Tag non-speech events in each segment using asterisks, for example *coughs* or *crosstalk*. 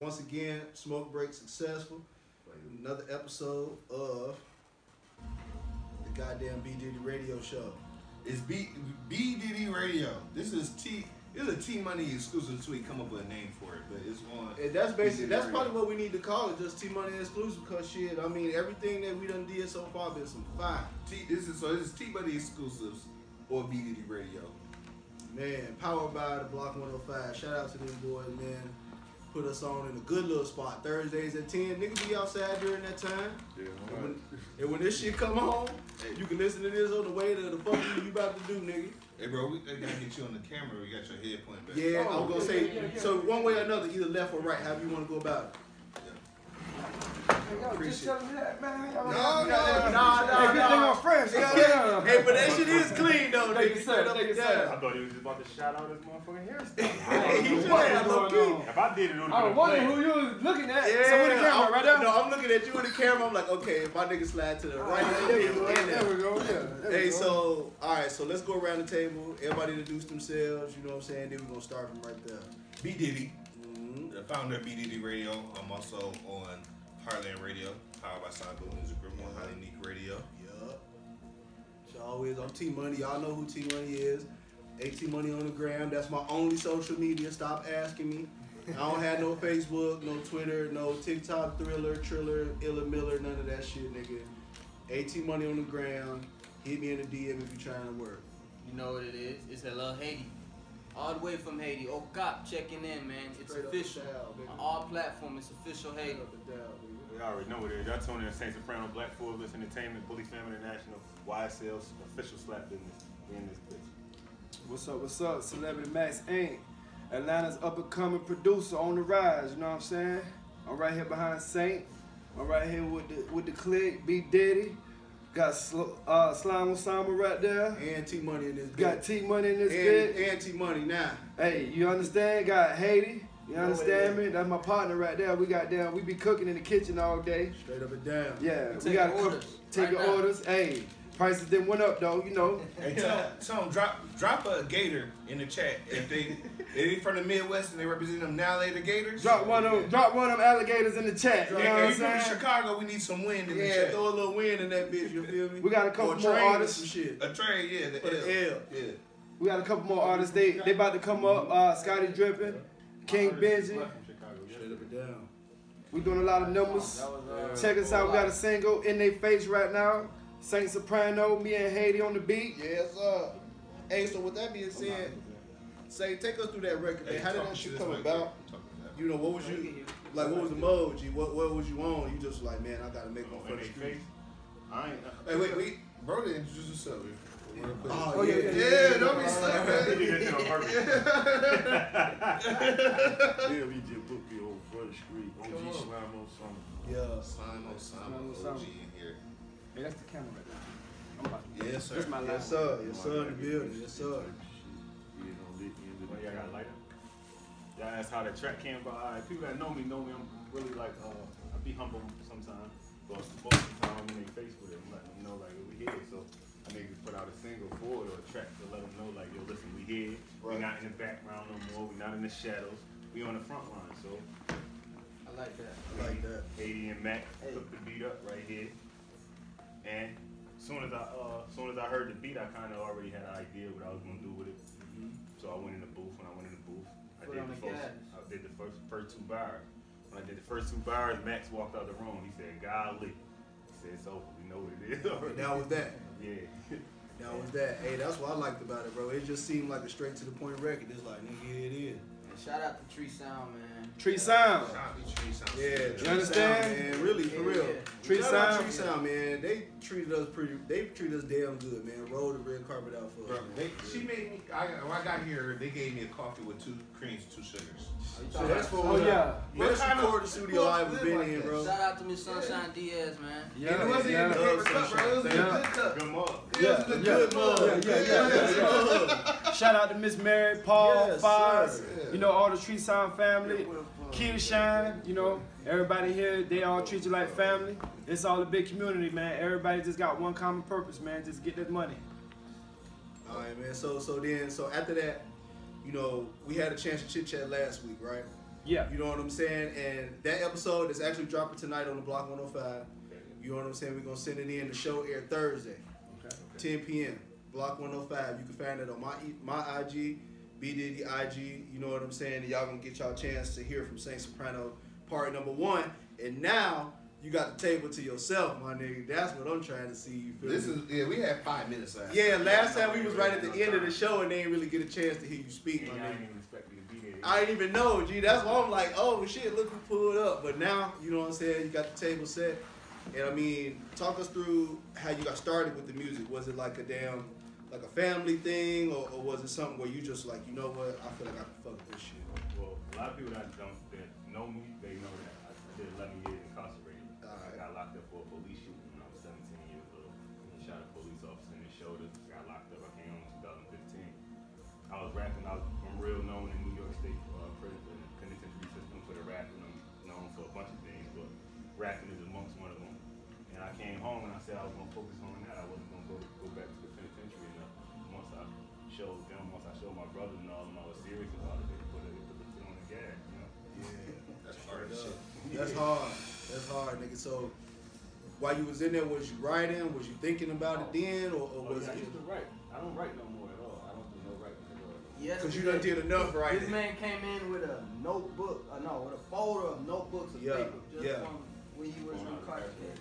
Once again, smoke break successful. Another episode of the goddamn B Diddy Radio Show. It's B BDD Radio. This is T. This is a T Money exclusive tweet. Come up with a name for it, but it's one. And that's basically that's probably what we need to call it, just T Money exclusive. Because shit, I mean, everything that we done did so far been some fire. T. This is so. This is T Money exclusives or BDD Radio. Man, powered by the Block 105. Shout out to them boys, man. Put us on in a good little spot. Thursdays at 10. Niggas be outside during that time. Yeah, And when, and when this shit come on, you can listen to this on the way to the fuck you, you about to do, nigga. Hey, bro, we they gotta get you on the camera. We got your head pointed back. Yeah, I Oh, was gonna oh, yeah, say. yeah, yeah, so one way or another, either left or right, however you want to go about it. Appreciate No, no, no, no, Hey, good thing. I'm fresh. hey, but that shit is clean though, Thank you, sir. Thank you, sir. I thought he was just about to shout out his motherfucking hairstyle. He just had low key. if I did it, it would wondering who you was looking at. Yeah, so with the camera I'm, right there. No, I'm looking at you in the camera. I'm like, okay, if my nigga slide to the right, there we go. There we go. Yeah. there we Hey, go. so all right, so let's go around the table. Everybody introduce themselves. You know what I'm saying? Then we're gonna start from right there. B Diddy, The founder of BDD Radio. I'm also on Heartland Radio, powered by Cyber Music Group on Highly Unique Radio. Yup. So always, I'm T Money. Y'all know who T Money is. AT Money on the gram. That's my only social media. Stop asking me. I don't have no Facebook, no Twitter, no TikTok, Thriller, Triller, Illa Miller, none of that shit, nigga. AT Money on the gram. Hit me in the DM if you're trying to work. You know what it is? It's Hello Haiti. All the way from Haiti. Oh, cop checking in, man. It's Straight official. down. On all platform, it's official Haiti. Straight up and down. We already know what it is. Y'all tune in to Saint Soprano, Black Forbes Entertainment, Bully Family International, YSL, official slap business. We in this bitch. What's up? What's up? Celebrity Max Ink Atlanta's up and coming producer on the rise. You know what I'm saying? I'm right here behind Saint. I'm right here with the with the click. B Diddy. Got Sl- uh, Slime Osama right there. And T Money in this Got. T Money in this and, bit. and T Money now. Hey, you understand? Got Haiti. You Know understand is. me? That's my partner right there. We got down. We be cooking in the kitchen all day. Straight up and down. Yeah, we Taking got orders taking right now. orders. Hey, prices didn't went up though. You know. Hey, tell, tell them drop drop a gator in the chat if they if they from the Midwest and they represent them now later Gators. Drop one of them, drop one of them alligators in the chat. You Hey, know what hey, I'm you from saying? Chicago, we need some wind in the Yeah, chat. throw a little wind in that bitch, you feel me? We got a couple or more artists. Some shit. A trade, yeah, the For the L. L. Yeah. We got a couple more artists. They they about to come up. Uh, Scottie Drippin, King Benji. From Chicago. Straight up and down. We doing a lot of numbers. That was, uh, Check us out. We got a single in their face right now. Saint Soprano, me and Haiti on the beat. Yes, sir. Hey, so with that being said, say take us through that record. man. How did that shit come way, about? bro. You know, what was you like? What was the mode? G? What what was you on? You just like, man, I gotta make one Oh, for in the street. I ain't. that. Hey, wait, wait. Bro, to introduce yourself. Oh, Oh, yeah, yeah, yeah, yeah, yeah, don't be yeah. stuck, He man. did that shit on purpose. Yeah, we just booked the old Front Street, Come OG on. Slime on something. Yeah. Simon Simon Simon OG in here. Hey, that's the camera right there. I'm about to- Yes, sir. This my Yes, last. sir. Yes, sir. In the building. Yes, sir. Yeah, don't let the end of Well, the y'all got a lighter? Y'all asked how that track came about. Alright, people that know me know me. I'm really like, uh, I be humble sometimes. But most of the time I'm in their face with it. I'm letting them know like we here. So I need to put out a single for it or a track to let them know like, yo, listen, we here. Right. We not in the background no more. We not in the shadows. We on the front line. So I like that. I like that. 80 and Mac took the beat up right here. And soon as I uh soon as I heard the beat, I kind of already had an idea what I was gonna do with it. So I went in the booth. When I went in the booth, I Put did the the first. gas. I did the first first two bars. When I did the first two bars, Max walked out the room. He said, "Golly," he said, "It's over. We know what it is." already." That was that. *laughs* yeah. That was that. Hey, that's what I liked about it, bro. It just seemed like a straight to the point record. It's like, nigga, it is. And shout out to Tree Sound, man. Tree Sound. Yeah, Tree understand? Sound, man. Really, for Yeah, real. yeah. Tree Shout out Sound. Tree Sound, man. They treated us pretty. They treated us damn good, man. Rolled the red carpet out for Bro, us. they, she made me. I, when I got here, they gave me a coffee with two creams, two sugars. So that's for Oh yeah. Best What kind of- recorded studio I ever been like in, bro. Shout out to Miss Sunshine Diaz, man. Yeah. and it wasn't yeah. in the paper cup, bro. It was in Yeah. a good cup. Good mug. It Yeah, was in a yeah, good mug. yeah, yeah, yeah, yeah, *laughs* Shout out to Miss Mary, Paul, Yes, Foz, sir. you know, all the Tree Sound family. Keita Shine, you know, everybody here, they all treat you like family. It's all a big community, man. Everybody just got one common purpose, man. Just get that money. All right, man. So so then so after that, you know, we had a chance to chit chat last week, right? Yeah. You know what I'm saying? And that episode is actually dropping tonight on the Block 105. You know what I'm saying? We're gonna send it in. The show air Thursday, Okay. 10 p.m. Block 105. You can find it on my my IG, B Diddy IG. You know what I'm saying? And y'all gonna get y'all chance to hear from Saint Soprano part number one. And now you got the table to yourself, my nigga. That's what I'm trying to see. You feel This me? is yeah. We had five minutes left. yeah. Last time we was right at the end of the show and they didn't really get a chance to hear you speak, And my I nigga. didn't even expect you to be there. I didn't even know, G. That's why I'm like, oh shit, look who pulled up. But now, you know what I'm saying? You got the table set. And I mean, talk us through how you got started with the music. Was it like a damn, like a family thing, or, or was it something where you just like, you know what? I feel like I can fuck with this shit. Well, a lot of people that don't that know me, they know that I did 11 years That's hard, nigga. So, while you was in there, was you writing? Was you thinking about it then, or, or Oh, was yeah, I used to write. I don't write no more at all. I don't do no writing at all. Yes, because you done did enough writing. This man came in with a notebook, uh, no, with a folder of notebooks of Yeah, paper just yeah. from when you was Going out of man.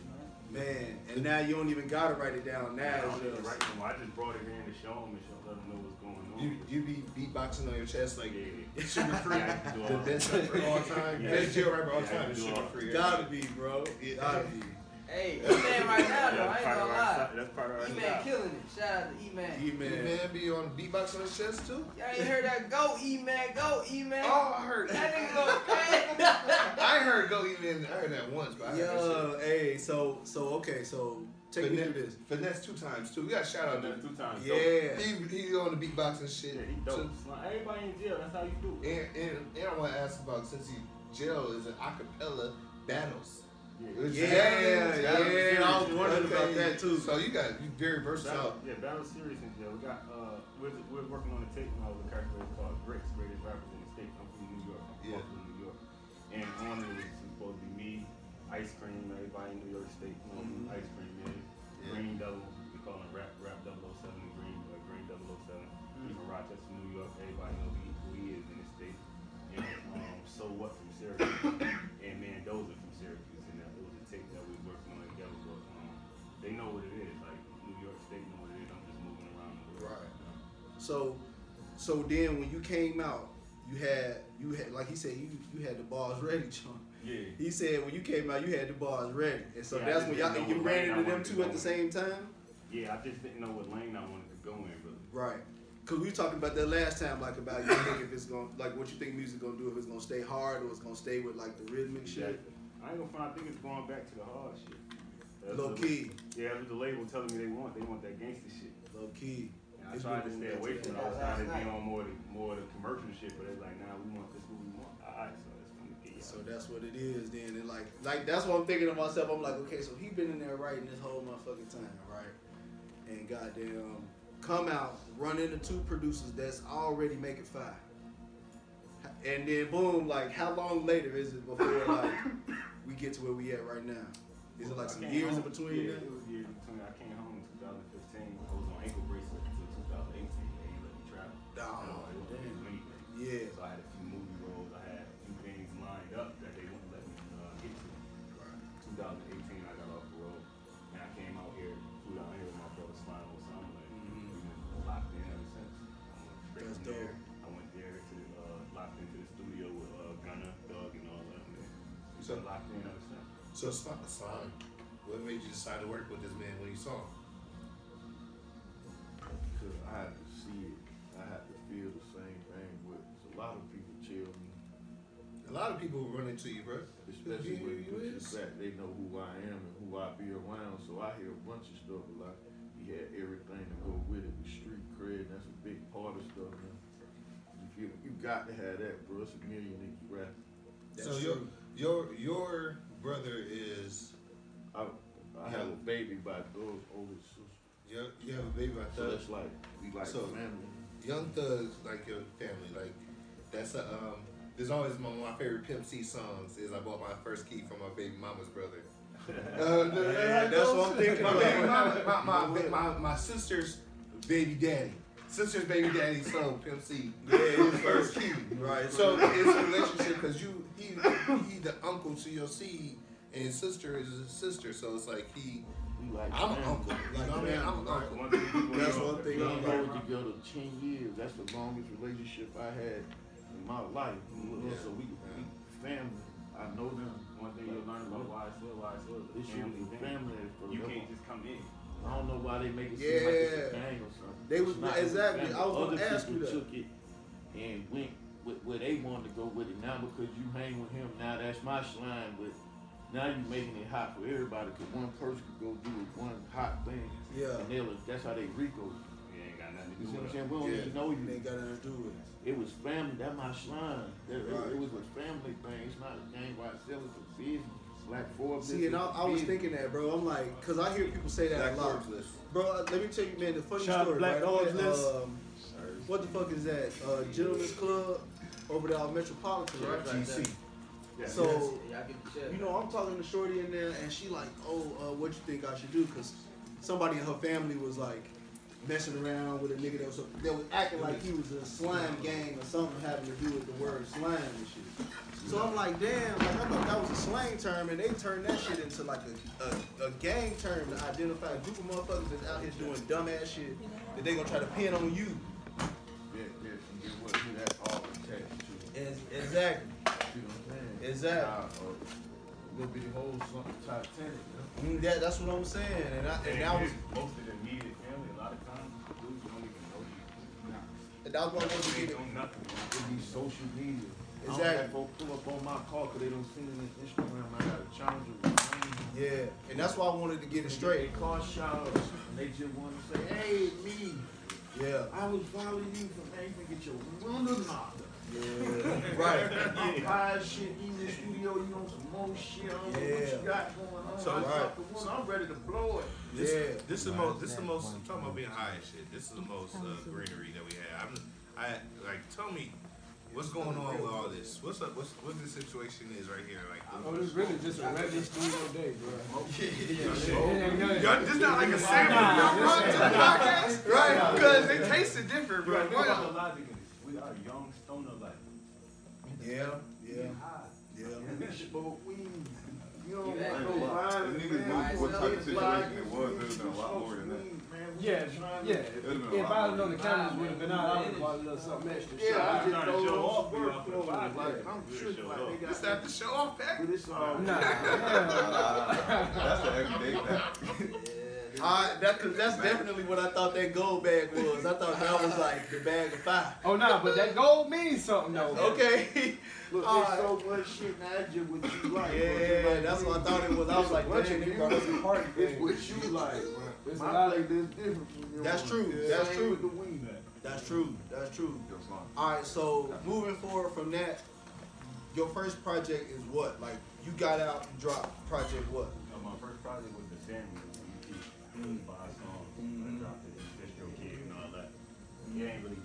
Man, and now you don't even gotta write it down. Now I it's don't even just write no more. I just brought it in to show them and show, let them know what's going on. You you be beatboxing on your chest like yeah. sugar free. *laughs* Yeah, I can do the all best rapper all time. Yeah. Best jail rapper all time can is do sugar free. gotta be, bro. Yeah. Gotta be. Hey, E-Man right now though, I That's ain't part gonna of our lie. style- That's part of our E-Man killing it. Shout out to E-Man. You You man. man be on beatbox on his chest too? Y'all ain't heard that? Go E-Man, go E-Man. Oh, I heard. That nigga go. *laughs* I heard go even. I heard that once, but I heard that Yo, hey, so so okay, so shit. take me Finesse, through this. finesse two times too. We got a shout out That's to two times. Yeah. he he on the beatboxing shit. Yeah, he dope. Everybody in jail. That's how you do it. And, and, and I want to ask about since he jail is an acapella battles. Yeah. It's Yeah, jamming, yeah, jamming. I was wondering about that too. So you got you very Battle, versatile. yeah, Battle Series in jail. We got uh, we're, we're working on a tape now with a character called Bricks, greatest rappers in the state. I'm from New York. I'm Yeah. from New York. And on it So so then when you came out, you had you had like he said you you had the bars ready, John. Yeah. He said when you came out, you had the bars ready, and so Yeah, that's when y'all you ran into them two at the same time. Yeah, I just didn't know what lane I wanted to go in, but Right. Cause we were talking about that last time, like about you think if it's gonna like what you think music gonna do if it's gonna stay hard or it's gonna stay with like the rhythmic shit. I ain't gonna find. I think it's going back to the hard shit. That's Low what- key, Yeah, that's what the label telling me they want. They want that gangster shit. low key. I tried to stay away from it. I was trying to be on more of the more of the commercial shit, but it's like, nah, we want this what we want. Alright, so it's gonna be. So that's what it is then. And like like that's what I'm thinking to myself. I'm like, okay, so he been in there writing this whole motherfucking time, right? And goddamn come out, run into two producers that's already making five. And then boom, like how long later is it before like *coughs* we get to where we at right now? Is it like some years in between yeah. It was years between. I came home travel. So it wasn't do anything. Yeah. So I had a few movie roles. I had a few things lined up that they wouldn't let me uh, get to. 2018, I got off the road, and I came out here, flew down here with my brother Slime Osama. Like, Mhm. We've been locked in ever since. I went That's from there. dope. I went there to uh, locked into the studio with uh, Gunna, Thug, and all that. Man. We've So- locked in ever since. So Slime, Slime, what made you decide to work with this man when you saw him? Cause I had lot of people run into you, bro. especially You- when you you is? back. They know who I am and who I be around. So I hear a bunch of stuff. But like he had everything to go with it. The street cred. That's a big part of stuff, man. You feel you got to have that, bro. It's a million niggas rap. That's so your true. your your brother is I I have a baby by Thug's oldest sister. you you have a baby by So Thug. that's like we like So- family. Young Thug's like your family, like that's a um there's always one of my favorite Pimp C songs. Is I bought my first key from my baby mama's brother. *laughs* Uh, yeah, that's what I'm thinking My baby about. mama, my, my, my, my sister's baby daddy. Sister's baby daddy son, Pimp C. Yeah, his first key. Right. So it's a relationship because you he he the uncle to your seed, and his sister is his sister. So it's like he like I'm an uncle. You know what I mean? I'm an uncle. One thing people That's one thing I'm been like- together ten years. That's the longest relationship I had in my life. Yeah. So we, we family. I know them. One thing you'll learn about why it's still why it's still This shit was family for You can't just come in. I don't know why they make it seem like it's a gang or something. They was- not. Exactly. I was gonna Other ask people you that. took it and went with where they wanted to go with it. Now because you hang with him, now that's my slime. But now you making it hot for everybody. Cause one person could go do one hot thing, Yeah. and they'll that's how they Rico. You ain't got nothing to You do see what I'm saying? it. We don't Yeah. even know you. They got nothing to do with it. It was family. That my slime. That, it- Right. it, was a family thing. It's not a gang by itself. It's a business. Black Forbes. See, and I, I was thinking that, bro. I'm like, cause I hear people say that Black a lot, Forbes list. bro. uh, Let me tell you, man, the funny Shout story, Black right? I'm Forbes list. um, what the fuck is that? Uh, Gentleman's Club over there on Metropolitan, right? Right GC. Yeah. So. Yeah, I get. You know, I'm talking to Shorty in there, and she like, oh, uh, what you think I should do? Cause somebody in her family was like messing around with a nigga that was that was acting like he was a slime gang or something having to do with the word slime and shit. So I'm like, damn, like I thought that was a slang term, and they turned that shit into like a, a, a gang term to identify a group of motherfuckers that's out here doing dumbass shit that they gonna try to pin on you. Yeah, yeah. Get what that's all attached to. Exactly. You know what I'm saying? Exactly. Or little bitty holes, something Titanic. You know? Mm, that's what I'm saying, and I, and that was most of the immediate and that was what I wanted to They get. know nothing. It be social media. I don't Exactly. have folks pull up on my car because they don't see it in Instagram. I got a challenger. Yeah, and that's why I wanted to get it They straight. car shout and they just want to say, hey, me, Yeah. I was following you from. You can get your window knocked. Yeah. right. I'm high as shit in the studio. You on some more shit. I don't know what you got going on. So, I right. dropped the window. I'm ready to blow it. This, Yeah. this is the most. This is the most. I'm talking about being high and shit. This is the most uh, greenery that we have. I'm, I like. Tell me, what's going on with all this? What's up? What's what the situation is right here? Like, Oh, this really just a regular studio day, bro. *laughs* Y'all, this not like a sample. Nah, Y'all brought to the podcast, right? Because it tasted different, You bro. Gotta think about the Wow. logic in this. We are young stoner like. Yeah. Yeah. high. Yeah. We smoke weed. You don't Yeah. want no violence, niggas knew what type of situation it was. you There'd have been a lot more than that. weed, Yeah, just trying to- yeah. It'd have been a If I more was on the than cameras, would have been out. I would have bought a little something extra. Yeah, I just trying to show off, we work off the clothes. podcast. Like, I'm We tripping show like off. they This got. have to show off, pack. But it's all. Nah, *laughs* That's the everyday fact. I, that, cause that's definitely what I thought that gold bag was. I thought that was like the bag of five. Oh nah, but that gold means something though. Okay. Look, All there's so much shit now. Just what you like. bro. Just Yeah, like that's what I thought it was. I was like, What you they do, brought us a party It's what you like, bro. It's a My lot- place is different from yours. That's true. Yeah. That's true. the weed. That's true. That's true. All right. So moving forward from that, your first project is what? Like you got out, and dropped project what? Uh, my first project was the family. EP. It ain't really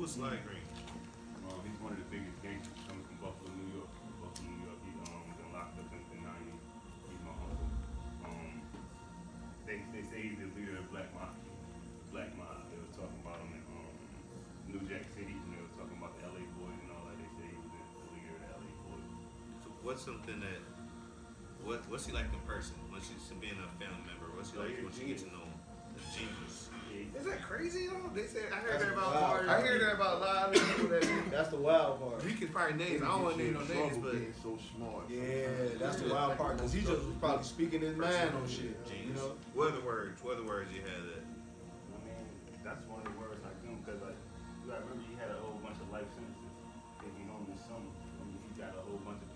Who's Sly Green? Um, he's one of the biggest gangsters coming from Buffalo, New York. Buffalo, New York. He um been locked up since the '90s. He's my uncle. Um, they they say he's the leader of Black Mafia. Black Mob. They were talking about him in um, New Jack City, and they were talking about the LA Boys and all that. They say he was the leader of the LA Boys. So what's something that what what's he like in person? Once you being a family member, what's he oh, like so once you get to know him? The genius. Yeah, Is that crazy though? They said I That's heard that about wild. I hear that about a lot of people that *coughs* That's the wild part. we can probably names. I don't want to name no names, but being so smart. Yeah, that's the wild part because he just was probably speaking his mind on shit. You know? what are the words? What are the words you had that? I mean, that's one of the words I him, because like, you gotta remember he had a whole bunch of life sentences. If he home this summer, I mean, he got a whole bunch of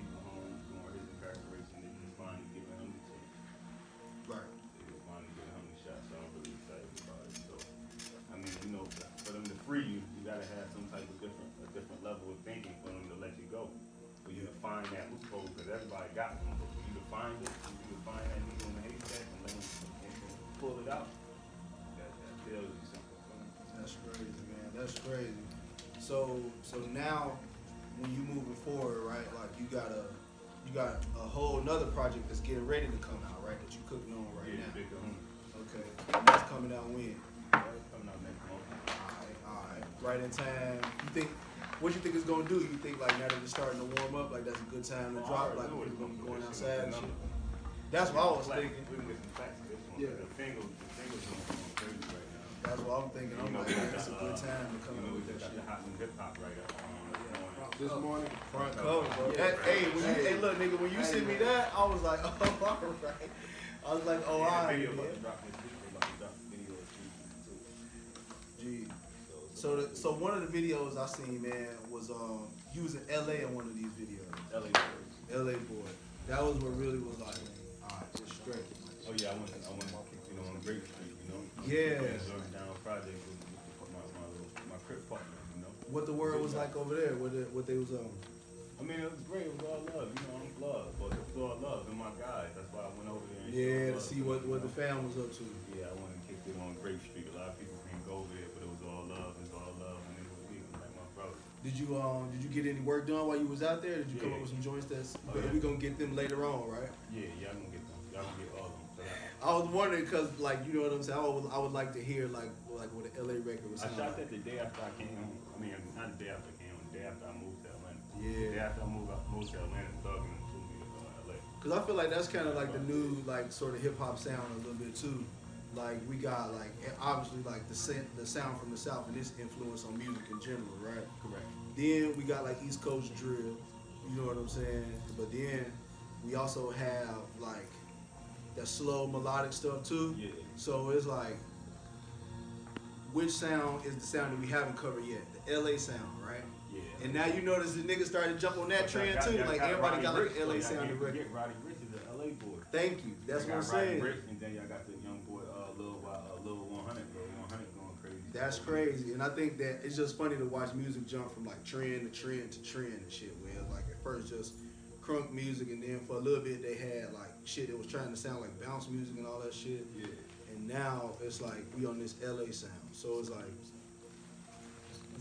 find that loophole, because everybody got one, but for you to find it, for you to find that needle in the haystack and then pull it out, that, that tells you something. That's crazy, man. That's crazy. So so now when you moving forward, right? Like you got a you got a whole another project that's getting ready to come out, right? That you cooking on right yeah, now. big kahuna. Okay. And that's coming out when? That's coming out next month. Alright, alright. Right in time. You think what you think it's gonna do? You think like now that it's starting to warm up, like that's a good time to Oh, drop, like know when it's it's gonna be gonna going outside and gonna shit. That's what I was thinking. We can get some facts for this one. Yeah. The finger, the finger's going crazy right now. That's what I'm thinking. I'm like, we man, got it's a good uh, time to come you know, out with that shit. hot new hip hop right up. Um, This morning. Front cover, bro. Yeah. That, hey, when you, Hey. hey, look, nigga, when you Hey, sent me that, I was like, *laughs* oh, all right. I was like, oh, yeah, all the video about to drop this week. They about to drop the video this week too. Gee. So, So, the, so one of the videos I seen, man, was um, you was in LA in one of these videos. LA boy. LA boy. That was what really was like, all right, just straight. Oh yeah, I went, I went, you know, on Grape Street, you know. Yeah. Down project with, with my, my, little, my crib partner, you know. What the word was like over there, what, it, what they was um. I mean, it was great. It was all love. You know, I'm love, but it was all love. And my guys. That's why I went over there. And Yeah, to see what, what the fam was up to. Yeah, I went and kicked it on Grape Street. A lot of people can't go there, but it was all love. It was all love, and it was even like my brother. Did you um did you get any work done while you was out there? Did you come up with some joints that's Oh, yeah. we gonna get them later on, right? Yeah, y'all gonna get them. Y'all gonna get all of them. I was wondering because, like, you know what I'm saying. I would, I would like to hear like, like what an LA record was I shot like. that the day after I came home. I mean, not the day after I came home. The day after I moved to Atlanta. Yeah. The day after I moved, I moved to Atlanta, Thug and flew me to uh, LA. because I feel like that's kind of like the new, like, sort of hip hop sound a little bit too. Like we got like obviously like the the sound from the south and its influence on music in general, right? Correct. Then we got like East Coast drill, you know what I'm saying? But then we also have like that slow melodic stuff too. Yeah. So it's like, which sound is the sound that we haven't covered yet? The LA sound, right? Yeah. And now you notice the niggas started to jump on that trend got- too. y'all Like got everybody Roddy got like Ricch, an LA sound can't record. Roddy Ricch is an LA boy. Thank you. That's what I'm Roddy saying. Ricch, and then y'all got the young boy, uh, Lil, uh, Lil 100, Lil 100 going crazy. That's crazy. And I think that it's just funny to watch music jump from like trend to trend to trend and shit. Where like at first just crunk music, and then for a little bit they had like shit that was trying to sound like bounce music and all that shit. Yeah. And now it's like we on this LA sound. So it's like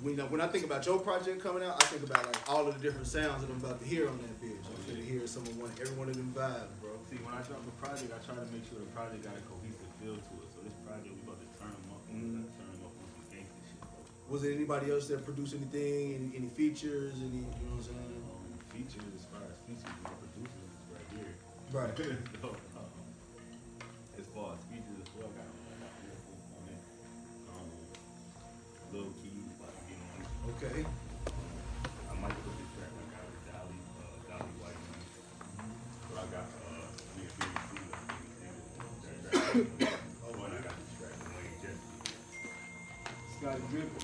when I, when I think about your project coming out, I think about like all of the different sounds that I'm about to hear on that bitch. I'm gonna hear some of one, every one of them vibes, bro. See, when I drop a project, I try to make sure the project got a cohesive feel to it. Was there anybody else that produced anything? Any, any features? Any, you know what I'm saying? Um, features, as far as features, my producers is right here. Right. *laughs* so, um, as far as features as well, I got, I got Wolf on it. Um, Lil Key, about to get on it. Okay. I might put this track I got with Dolly, uh, Dolly White on it. But I got, uh, me and Big C, like, Big C, Oh, and I got this track with Wayne Jesse. Scottie Drippin.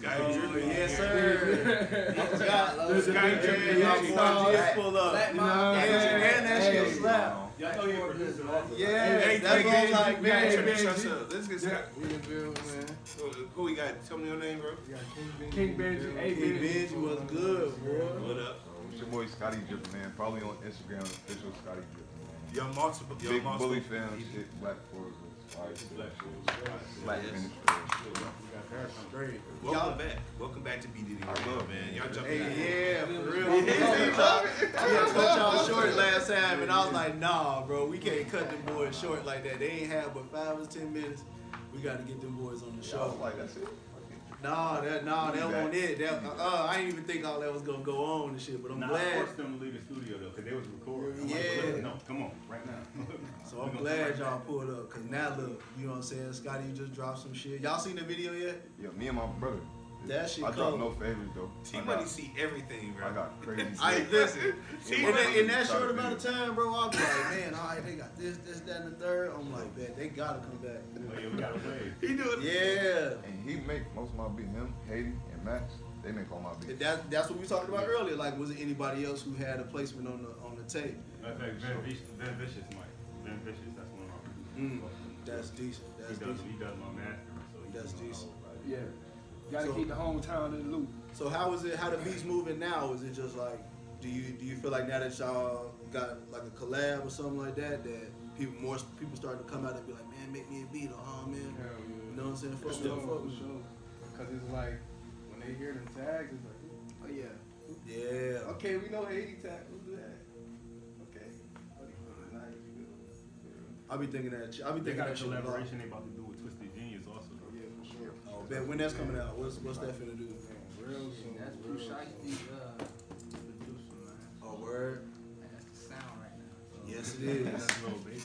Sky Oh, Drippin', yes, sir. I forgot. There's a Sky big Drippin', big yeah, rock yeah, star. Just pull up. Black You know what I'm And, saying? and that shit Hey. slap. Y'all know you're a producer also. Yeah, Hey, that's hey, what I'm like, man. Hey, Introduce Benji. yourself. Let's get Yeah, started. we in man. Who, who we got? Tell me your name, bro. We King Benji. King Benji. Hey, Hey, Benji was good, boy. What up? Oh, it's your boy Scottie Drippin, man. Probably on Instagram, official Scottie Drippin, man. Your multiple, your Big multiple. bully fam shit, black forces, white Black shit, black Yes. ministry. Great. Welcome back. Welcome back to B Diddy I love man. Y'all jumping Hey, yeah, for real. Yeah, cut y'all short last time, and I was like, nah, bro, we can't cut them boys short like that. They ain't had but five or ten minutes. We got to get them boys on the So I was show. like, that's it. Nah, that nah, that wasn't it. That, uh, I didn't even think all that was gonna go on and shit. But I'm Nah, I forced them to leave the studio though, cause they was recording. I'm Yeah. "Listen, no, come on, right now. *laughs* So I'm glad right y'all back. pulled up, cause now look, you know what I'm saying? Scottie, you just dropped some shit. Y'all seen the video yet? Yeah, me and my brother. That shit I dropped cold. no favorites though. T I Money got, see everything, bro. I got crazy. *laughs* I listen. See, in, that, in that short amount of time, bro, I'll be like, *laughs* man, all right, they got this, this, that, and the third. I'm like, man, they gotta come back. Oh, yeah, we gotta play. He doing Yeah. And he make most of my beats. Him, Haiti, and Max. They make all my beats. That, that's what we talked about earlier. Like, was it anybody else who had a placement on the on the tape? Matter of fact, Van Vicious, Van Vicious might. Van Vicious, that's one of our Mm, that's decent. He That's does, decent. he does my mastering, so he That's does decent. Yeah. Gotta So- keep the hometown in the loop. So how is it? How the beats moving now? Is it just like? Do you do you feel like now that y'all got like a collab or something like that that people more people starting to come out and be like, man, make me a beat or oh man, Hell yeah. you know what I'm saying? Fuck with For sure, fuck for sure. Cause it's like when they hear them tags, it's like, oh yeah, Yeah. okay, we know 80 tag. we'll do that. Okay. I'll be thinking that. I'll be They thinking got a that shit. a lot. collaboration they about to do sure. Oh, when that's coming out, what's what's that finna do? Real soon. That's real Pooh soon. Uh, producer, man. Oh word. Man, that's the sound right now. Yes it is. *laughs* That's Lil Baby.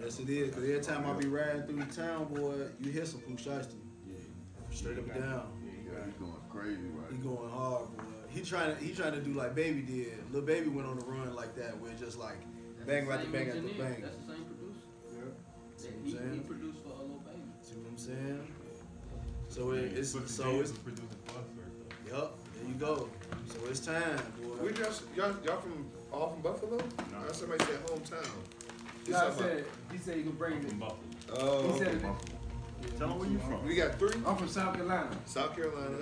yes it is. Cause every time I be riding through the town, boy, you hear some Pooh Shiesty. Yeah. Straight up and down. Yeah, you Yeah, got he's going crazy right He going hard, boy. He trying to he trying to do like Baby did. Lil Baby went on a run like that, where just like That's Bang the right to same bang after bang. That's the same producer. Yeah. Yeah, what I'm he, he produced for a Lil Baby. See what I'm saying? So it, it's so it's was producing for us first, though. yup. There you go. So it's time, boy. We just y'all y'all from all from Buffalo? No. Or somebody said hometown. You God talking about- said, he said you can bring it. From Buffalo. Oh, He said, Tell them where you from. we got three. I'm from South Carolina. South Carolina.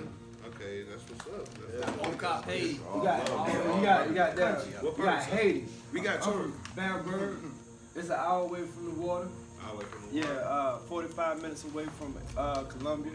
Okay, that's what's up. That's Yeah. On cop Haiti. You got, you got, you got that. What You part got Haiti. We got two. from Bamberg. It's an hour away from the water. I'll wait for the Yeah, uh, 45 minutes away from uh, Columbia.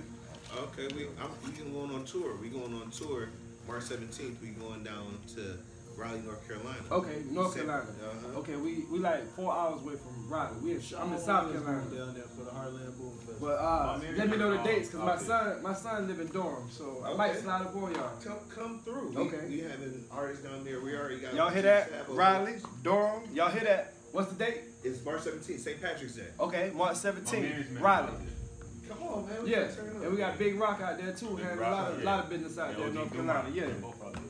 Okay, we I'm we can going on tour. We going on tour March 17th. We going down to Raleigh, North Carolina. Okay, North Same- Carolina. Uh-huh. Okay, we, we like four hours away from Raleigh. We in, I'm in South Carolina. down there for the Heartland Boom Festival. But uh, Oh, let me know the um, dates, cause my okay. son, my son live in Durham, so I might slide up on y'all. Come come through. We, Okay. We having artists down there. We already got. Y'all hear that? Raleigh, Durham. Y'all hear that? What's the date? It's March 17th, St. Patrick's Day. Okay, March 17th. management Raleigh. Out. Come on, man. We Yeah, turn up. and we got Big Rock out there too, Big handling a lot out of, there. lot of business out Yeah, there in OG North Carolina. Yeah. They're both out there.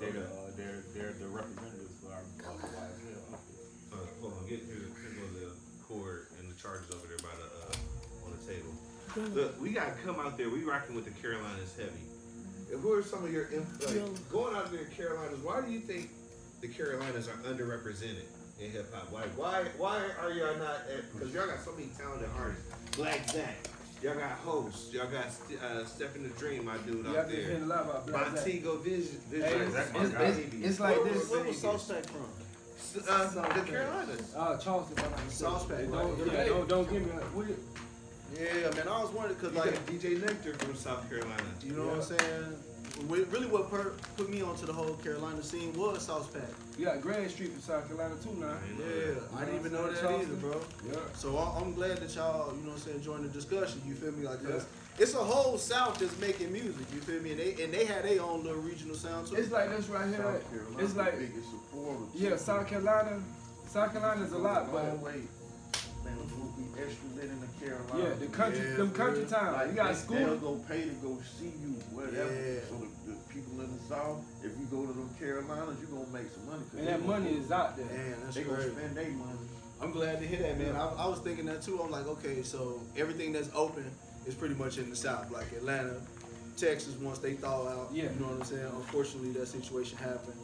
They're, the, uh, they're, they're the representatives for our YSL. Uh, hold on, get here. Here the cord and the chargers over there by the uh, on the table. Look, we gotta come out there. We rocking with the Carolinas heavy. And Who are some of your inf- like, going out there in Carolinas? Why do you think the Carolinas are underrepresented in hip hop? Why? Why? Why are y'all not? Because y'all got so many talented artists. Black Zach. Y'all got hosts. Y'all got St- uh, Stephen the Dream, my dude Y'all out been there. hearing a lot about Black Montego Vision. Hey, Vision. it's, Zach, my it's, guy. it's, it's like Where was- this. Where was Sauce Pack from? Uh, the Carolinas. Uh, Charleston, if I'm. Sauce Pack, Don't, right? yeah, Yeah. don't, don't give me a. What, Yeah, man. I was wondering because You like got DJ Nectar from South Carolina. You know what I'm saying? What- Really, what per, put me onto the whole Carolina scene was Sauce Pack. you got Grand Street from South Carolina too now. Yeah, I didn't even know that either, bro. Yeah. So I- I'm glad that y'all, you know what I'm saying, joined the discussion. You feel me? Like, cause it's a whole South that's making music. You feel me? And they and they had their own little regional sound too. It's like this right here. South Carolina, It's like the biggest supporter. yeah, South Carolina. South Carolina's a lot, but Long way. Man, those will extra lit in the Carolinas. yeah, the country, Yeah, them country real. towns. Like You got they, school. They'll go pay to go see you, whatever. Yeah. So the, the people in the South, if you go to them Carolinas, you're gonna make some money. 'cause And that money go- is out there. Man, that's They gonna spend their money. I'm glad to hear that, man. I, I was thinking that too. I'm like, okay, so everything that's open is pretty much in the South, like Atlanta, Texas. Once they thaw out, Yeah. you know what I'm saying. Unfortunately, that situation happened.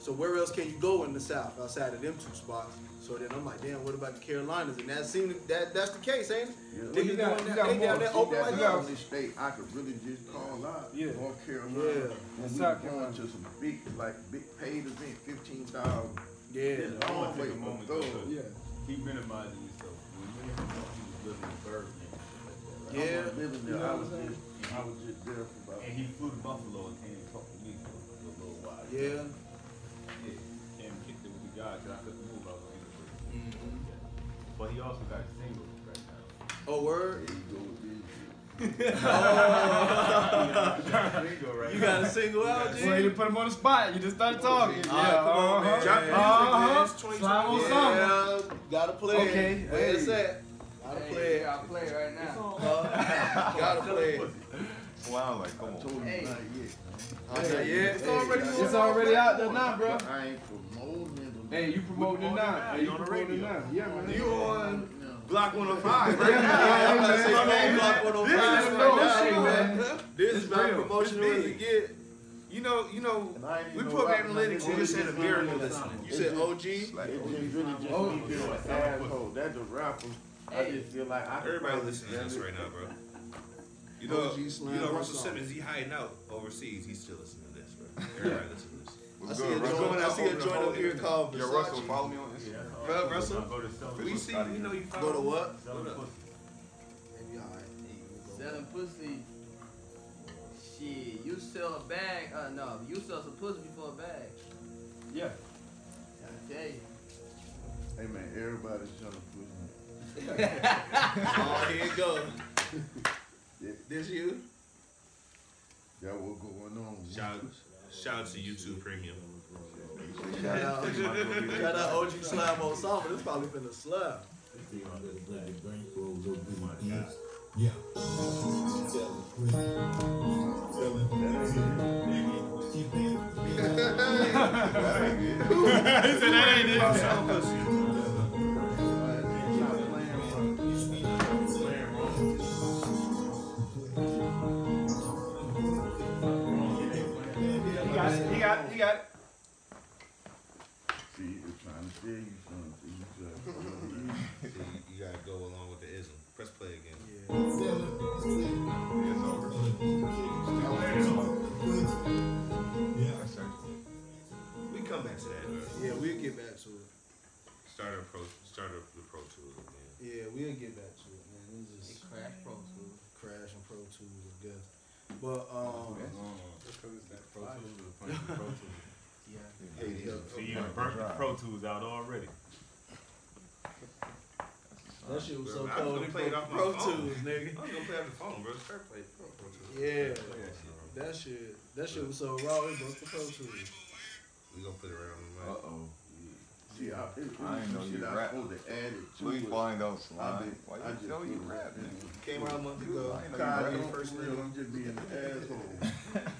So where else can you go in the South outside of them two spots? So then I'm like, damn, what about the Carolinas? And that seemed that that's the case, ain't it? Yeah. Niggas Well, you got- you that, got they down there open like that. only state I could really just call out. Yeah. North Carolina. Yeah. When we South going to some big, like big paid event, fifteen thousand. Yeah. I long want to way take a moment thug. Uh, yeah. he minimizing himself. When me and he was living in Birdman. like that, right? Yeah. I was living You there. know I was just, I was just there for about. And he flew to Buffalo and came and talked to me for a little while. Yeah. Yeah. Came and kicked it with the guy because I couldn't But he also got a single right now. Oh, word. There you go with this *laughs* You got a single out, G? Well, you put him on the spot. You just started talking. All right, come on, man. uh-huh. Drop the music, Uh-huh. man. It's Slime on something. Yeah, gotta play Okay, it. Where it's hey. at. Gotta Hey, play you it. gotta play right now. Uh, *laughs* gotta *laughs* play. Wow, like, come I on. told him Hey. not yet. I said, yeah, it's already It's already out there now, bro. I ain't promoting it. Hey, you promoting it now. Hey, you on the promoting it radio. now. Yeah, man. You on Block Glock 105, right? Yeah, I'm about to say, man. I'm on Glock This 105 is right real now, shit, man. man. This It's is about real. promotional It's as big. it get. You know, you know, And I ain't we even put know analytics, you just said a very It's listening. You just- said OG. It's just really just Oh. me being an asshole. That's a rapper. I Hey. just feel like I could Everybody probably listening to this stand right it. now, bro. *laughs* You know, OG Slam you know or Russell something. Simmons. He hiding out overseas. He's still listening to this, bro. *laughs* Everybody listen to. I see a good, Russell? joint, I see a joint up here called Yo, Russell, follow me on Instagram. Yeah. Bro, Russell, Go to selling We pussy. see, we know you follow. Go to what? Selling pussy. Maybe alright. Selling pussy. Shit, you sell a bag. Uh, no, you sell some pussy before a bag. Yeah. I tell you. Hey man, everybody's selling pussy. *laughs* Oh, here it go. *laughs* This you? That what going on. Shout, shout out to YouTube Premium. Shout out, *laughs* shout out OG Slime Osama. This probably finna slap. Yeah. He it's trying to tell you something. See, you just- So you, you gotta go along with the ism. Press play again. Yeah. We come back to that, bro. Yeah, we'll get back to it. Start up pro, start up the pro tour again. Yeah, we'll get back to it, man. This It is crash pro tools. Crash and Pro Tools, I guess. But um, Yeah. So you done burnt the Pro Tools out already. that shit was so Bro, I was cold. gonna It play it broke off Pro. Tools, nigga. I was gonna play off the phone, bro. Start play pro, pro tour. Yeah, that shit. that shit, was so raw. It broke the Pro Tools. We gonna put it around the mic. Uh oh. See, I, it, it I ain't was know some you shit I rap. supposed to add it to Please it. find out, I Slime. did- Why I you just know you rap, in. nigga? Came out a month ago. I ain't know you God, rap. don't first real, I'm just being an asshole. *laughs*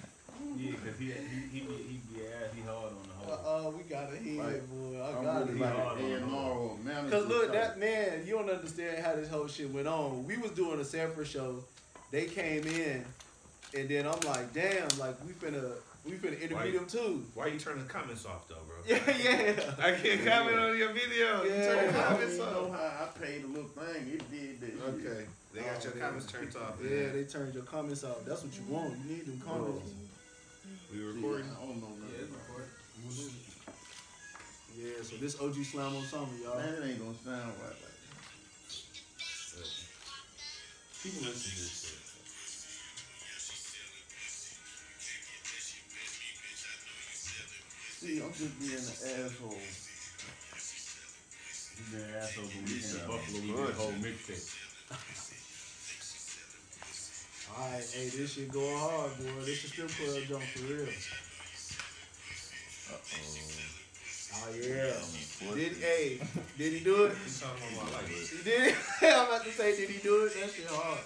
Yeah, because he, he, he, be, he be ass, he hard on the Uh, whole. uh, we got a hit, Like, boy. I I'm got really it. like hard an on A&R the. Cause look, that man, you don't understand how this whole shit went on. We was doing a separate show. They came in, and then I'm like, damn, like we finna, we finna interview Why- them too. Why you turn the comments off though, bro? *laughs* Yeah, yeah. I can't comment on your video. You turn the Yeah. I comments don't know off. how I paid a little thing. It did that. Okay. They got your Oh, comments turned off. Yeah, man. they turned your comments off. That's what you want. You need them comments. We See, recording. I don't know nothing about Yeah, so this OG Slime Osama, y'all. Man, it ain't gonna sound right. Like People listen to this shit. See, I'm just being an asshole. He been an asshole when we came to Buffalo, we did a whole mixtape. *laughs* Alright, hey, this shit going hard, boy. This is strip club jump for real. Oh yeah. Did hey, did he do it? *laughs* You talking about like He did? *laughs* I'm about to say, did he do it? That shit hard.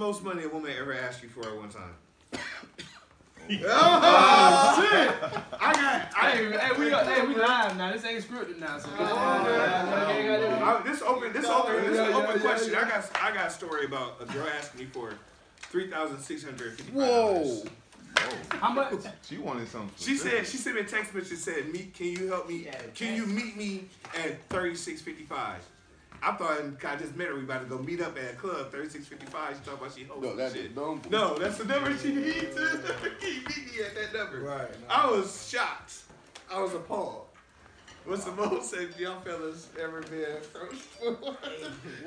Most money a woman ever asked you for at one time? Oh *laughs* shit! I got. I, Hey, hey, we hey, we live now. This ain't scripted now. So oh, I, this open. This open. This Yeah, open yeah, question. yeah. I got. I got a story about a girl asking me for three thousand six hundred fifty. Whoa! how much? *laughs* She wanted something. She said she sent me a text message said, "Meet, can you help me? Can you meet me at thirty six fifty five? I thought I just met her. We about to go meet up at a club, 3655. She talking about she holding. no, that's shit. No, that's the number she needs. to beat me at that number. Right. No. I was shocked. I was appalled. What's the most that y'all fellas ever been approached for? *laughs*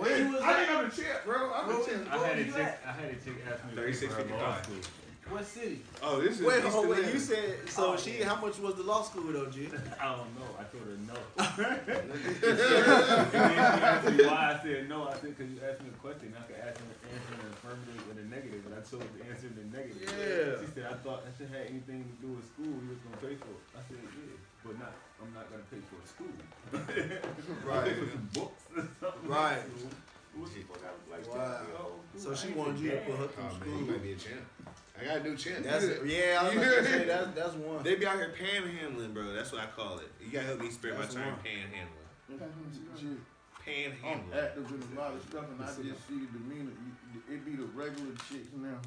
I didn't have a chip, bro. I'm a champ. I had a chick. I had a chick ask me. 3655. What city? Oh, this is Wait, East oh, wait, you said so oh, she how much was the law school though, G? *laughs* I don't know. I told her no. and then she asked me why I said no. I said because you asked me a question. I could ask her answer in the affirmative or the negative, and I chose the answer in the negative. Yeah. She said I thought that shit had anything to do with school. You was gonna pay for it. I said yeah, but not. I'm not gonna pay for school. I'll *laughs* *laughs* pay for some books or something. Right. What the fuck? Like, Wow. yo, So she wanted you to put her Oh through man, you school. might be a champ. I got a new champ. That's *laughs* You- yeah, I was about to say that's that's one. They be out here panhandling, bro. That's what I call it. You gotta help me spare my That's time one. panhandling. Shit, I'm Panhandling. active in a lot of stuff, and I just see the demeanor. You- It be the regular chicks now.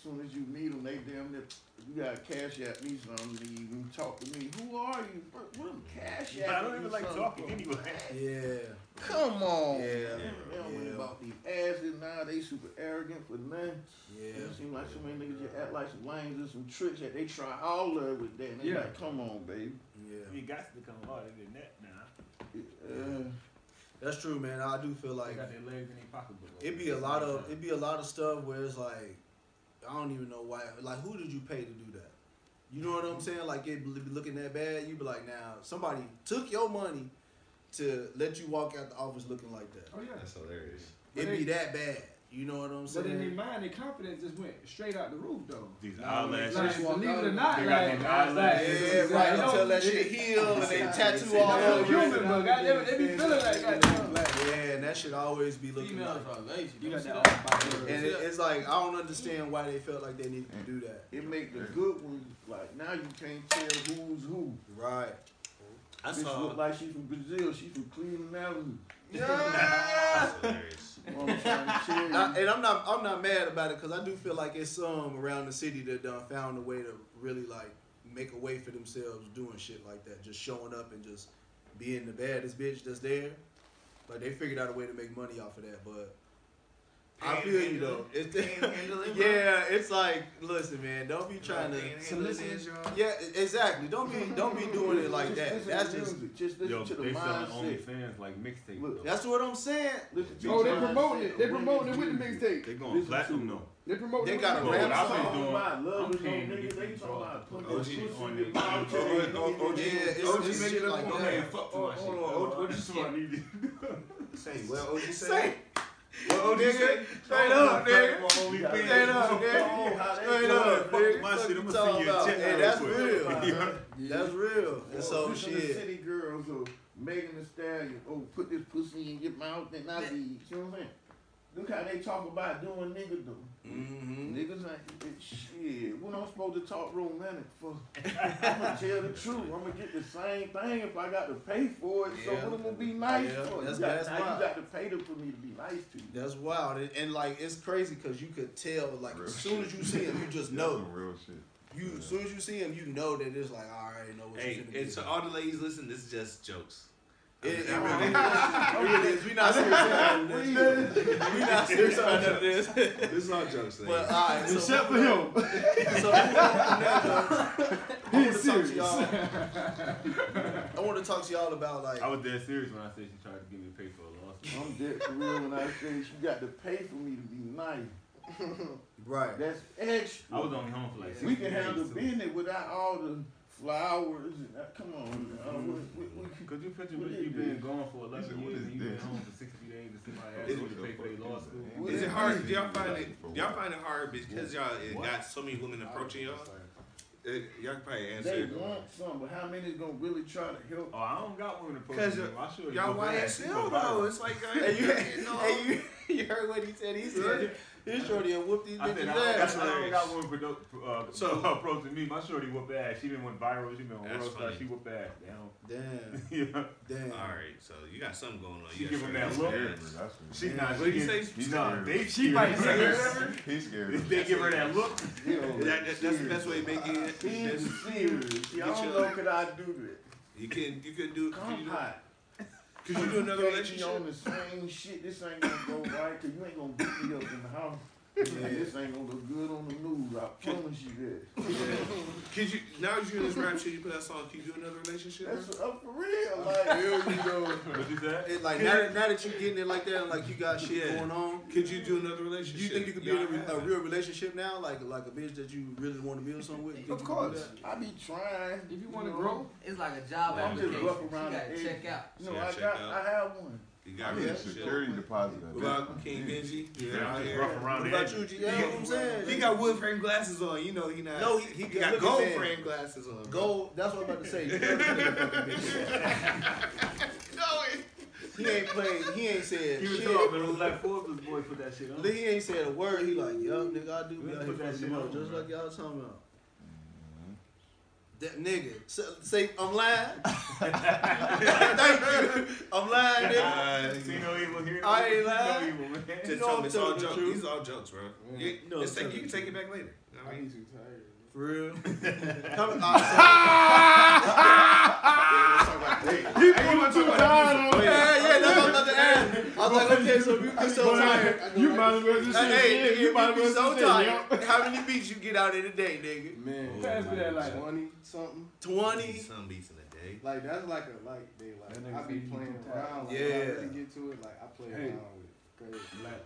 As soon as you meet them, they damn near you got cash at me something. You even talk to me. Who are you? What what them cash at? But I don't even like talking for? anyway. Yeah. *laughs* Come on. Yeah, man. They don't yeah. about these asses now. They super arrogant for nothing. Yeah. It seem like so many niggas just act like some lames and some tricks that they try all of with that. And they Yeah. like, come on, baby. Yeah. You got to become harder than that now. Uh, That's true, man. I do feel They like got their legs in their pocketbook. it be a lot of it'd be a lot of stuff where it's like I don't even know why. Like, who did you pay to do that? You know what I'm saying? Like, it be looking that bad. You be like, now somebody took your money to let you walk out the office looking like that. Oh yeah. That's hilarious. It they- be that bad. You know what I'm saying? But in their mind, their confidence just went straight out the roof though. These Nah, eyelashes. Like, believe it or not, They got like, them like, eyelashes. Yeah, like, right. Until that shit heal and they tattoo all Yeah, over. human, but goddamn it, they be feeling like goddamn. Yeah, and that should always be looking Females like. are lazy. You got that that? all And it, it's like I don't understand why they felt like they needed to do that. it make the good ones like now you can't tell who's who. Right. I Bitch saw. look like she's from Brazil. She's from Cleveland Avenue. *laughs* That's hilarious. You know what I'm trying to tell you. I, and I'm not I'm not mad about it because I do feel like it's some around the city that done found a way to really like make a way for themselves doing shit like that, just showing up and just being the baddest bitch that's there. Like they figured out a way to make money off of that, but I feel you though. It's Panhandling, *laughs* bro? yeah, it's like listen, man, don't be trying to. Panhandling is. Yeah, exactly. Don't be don't be doing it like that. That's just music. just listen Yo, to the they selling. OnlyFans like mixtape. Look, that's what I'm saying. Listen Oh, they the promoting it. They of promoting it with the mixtape. They going Listen platinum to though. They promoting They got a rap mixtape. I've song. been doing. love I'm is no paying to nigga. They these talking about putting OG pussy on in your their mouth. Oh, Yeah, it's, OG it's make shit it up like on that. there. fuck Hold on, hold on. What you That's what I need Say, what OG say? Say, What OG say? straight up, nigga. Straight up, Oh, nigga. how they Straight up, it. nigga. my shit, I'ma talking send you a about? check Hey, *laughs* that's real. That's real. And so shit. City girls or Megan Thee Stallion. Oh, put this pussy in your mouth and I be. You know what I'm saying? Look how they talk about doing nigga though. Mm-hmm. Niggas ain't it, shit. When I'm supposed to talk romantic for, I'm gonna tell the truth. I'm gonna get the same thing if I got to pay for it. So what I'm gonna be nice Yeah, for? that's- you, got, that's now wild. you got to pay them for me to be nice to you. That's wild. And, and like it's crazy because you could tell like Real as soon as you see him, you just know. some real shit. You as soon as you see him, you know that it's like I already know what Hey, you're and finna to do. all the ladies listen, this is just jokes. It, it really really- is. *laughs* It really is. We not serious about this. We not serious about none of this. This is all jokes, But ladies. all right, so Except for him. So moving on from that, though, *laughs* I want to talk to y'all. I want to talk to y'all about like I was dead serious when I said she tried to give me paid for a loss. I'm dead for real when I say you got to pay for me to be nice. right. That's extra. I was only home for like six we can days, handle too. business without all the flowers and that. Come on, uh, we, we, we, Could you picture What me? is You been this? gone for 11 said, years and you been home for 60 days and somebody asked you to pay for their law school? What Is is it hard? Do y'all find it? For Y'all find it hard because y'all it got so many women approaching y'all? Uh, y'all can probably they answer. want some, but how many is gonna really try to help? Oh, I don't got women to Cause approach me. I should Y'all YSL though. It's like *laughs* y'all, *laughs* Hey, you, *laughs* you hey, you, you heard what he said? He said his shorty will whoop these I bitches said, I don't, ass. got, I don't got women produ- uh, So- approaching me. My shorty whooped ass. She didn't went viral. She been on That's World Star. funny. She whooped ass. Damn. Damn, *laughs* yeah. damn. all right. So you got something going on. She You give got him something that look. going on. That's what She not. What'd she you get- say? She not. They She might say scared. *laughs* He's scared. They give her that look. Yo, That, that, that's the best way to make it. He's That's- serious. Y'all Get don't know could I do it? You can you can do could Come you do, hot. Could you do another relationship? on the same shit. This ain't gonna go right. Cause you ain't gonna beat me up in the house. And this ain't gonna look good on the news. I promise you that. Could you now that you in this rap shit, you put that song? Can you do another relationship? That's uh, for real. Like, here you go. What you? It, like now, that- now that you getting it like that, and like you got shit Yeah. going on. Could you do another Do relationship? you think you could be in a, a real relationship now, like like a bitch that you really want to build something with? You think Of you can do course. I be trying. If you want to grow, It's like a job I'm just application. rough You around gotta check out. You know, I got. I have one. You got I need a security deposit. What about King Benji? Yeah, out I'm just here. rough around What about you, G? Yeah, you know what I'm saying? He got wood frame glasses on. You know he not. No, he- he he got- got look at gold that. frame glasses on. bro. Gold. That's what I'm about to say. Girl, this nigga fucking bitch. No, it- He ain't played. He ain't said He was shit. talking, but it was like Forbes boy put that shit on. He ain't said a word. He like, yo, nigga, I do be out here put that fucking shit on, just bro. like y'all talking about. That nigga, say, say I'm lying. *laughs* Thank you. I'm lying, nigga. Uh, See no evil here. I ain't lying. No evil, man. Just You know tell me it's all telling the jokes. truth. These all jokes, bro. You, No, just take, you can take it back later. I I mean, be too tired. For real. *laughs* Come, all you want to talk about music? yeah, yeah, that's what I'm about to ask. I was like, okay, so you be so tired. Uh, you might as well just Hey, say hey, nigga, You you might as be well so just say, tired. How many beats you get out in a day, nigga? Man, Pass me that lighter. twenty something. Twenty. Some beats in a day. Like that's like a like day. like That nigga I be playing around. Like, Yeah. When I really get to it, like I play around with it. Crazy. Black.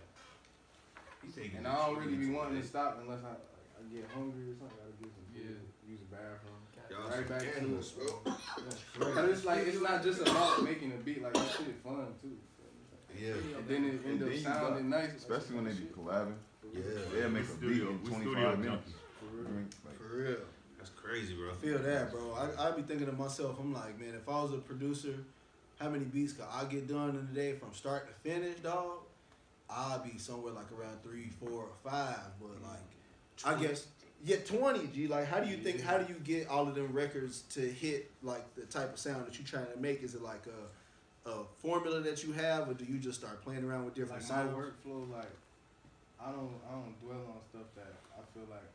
And I don't really be wanting to stop unless I like, I get hungry or something. I gotta get some food, use the bathroom. Y'all Right back to animals, it. But it's like it's not just about making a beat. Like that shit fun too. Yeah. And then it end And up then you sounding nice. Especially when they be collabing. Yeah. They'll make a beat Studio, in 25 minutes. For real. For real. That's crazy, bro. I feel that, bro. I I be thinking to myself, I'm like, man, if I was a producer, how many beats could I get done in a day from start to finish, dog? I'd be somewhere like around three, four, or five. But mm. like, I guess yeah, twenty. G. Like, how do you think? How do you get all of them records to hit like the type of sound that you're trying to make? Is it like a a formula that you have, or do you just start playing around with different Like my sounds? workflow, like I don't I don't dwell on stuff that I feel like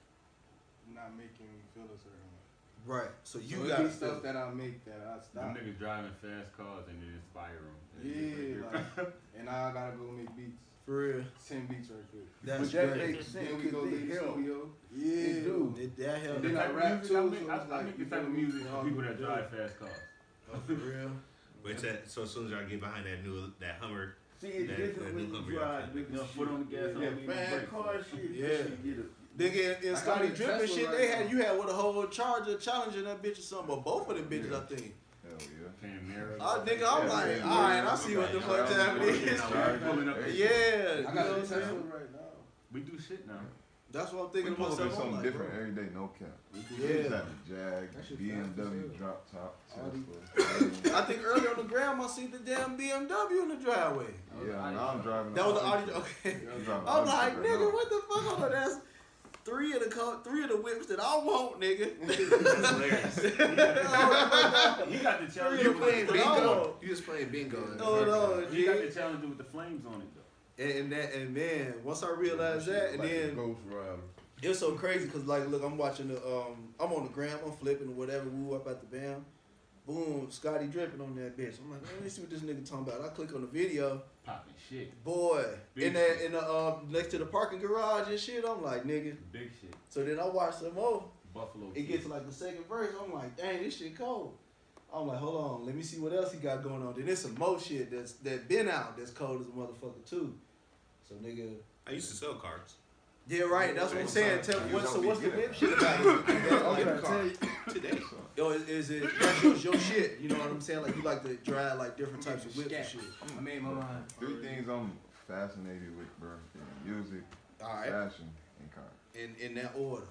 not making me feel a certain way. Right. So you so got it be stuff that I make that I Them stop. niggas driving fast cars and it inspire them. Yeah, like, and now I gotta go make beats. for real. Ten beats right quick. That's but that great. makes sense Then we go to the help. studio. Yeah, It do. It, that helps. And then The I rap music too, I make, it's I, I like, make you the type feel of music for people that drive fast cars. Oh, for real. But that, so as soon as y'all get behind that new that Hummer, See, it's That- different that when new you company drive outfit. big You know, foot on the gas, Yeah, on the fast brake. car shit. Yeah. That shit get a Nigga, in, in Like, Scottie Drippin' Tesla shit, right they now. had you had with a whole charger challenging that bitch or something, but both of them bitches, I think. hell yeah. Panamera. Oh, ah, nigga, I'm Yeah, like, all right, yeah. I see what the Yeah, fuck yeah, time yeah, is. yeah. Pulling *laughs* up. Yeah, I you got know a what I'm Tesla saying? right now. We do shit now. That's what I'm thinking to pull up in myself. Something like, different bro. every day, no cap. Yeah. Just the Jag, BMW drop top, Tesla. I think earlier on the gram I seen the damn BMW in the driveway. Yeah, now I'm driving. That was the Audi. Audi. Okay. I'm I'm Audi like, right nigga, now. what the fuck? Hold on, that's three of the co- three of the whips that I want, nigga. *laughs* you got the challenge. you with playing *laughs* bingo. You just playing bingo. Hold on, He got the challenge with the flames on it though. And, and that, and man, once I realized that, and Like then Ghost Rider. It was so crazy because like, look, I'm watching the, um, I'm on the gram, I'm flipping or whatever, woo up at the bam, boom, Scottie Drippin on that bitch. I'm like, let me see what this nigga talking about. I click on the video, Popping shit. boy, Big in that, shit. in the, um, next to the parking garage and shit. I'm like, nigga. Big shit. So then I watch some more. Buffalo. It gets to like the second verse. I'm like, dang, this shit cold. I'm like, hold on, let me see what else he got going on. Then there's some more shit that's that been out that's cold as a motherfucker too. So nigga, I used to sell cards. Yeah, right. That's what I'm saying. Tell You what, so what's the getting whip shit about? Is *laughs* it that, I'm like, trying to tell you. Today. Yo, is, is it that's your, your shit? You know what I'm saying? Like you like to drive like different types of whips and shit. I made my mind. Three things I'm fascinated with, bro. Music, All right, fashion, and cars. in in that order,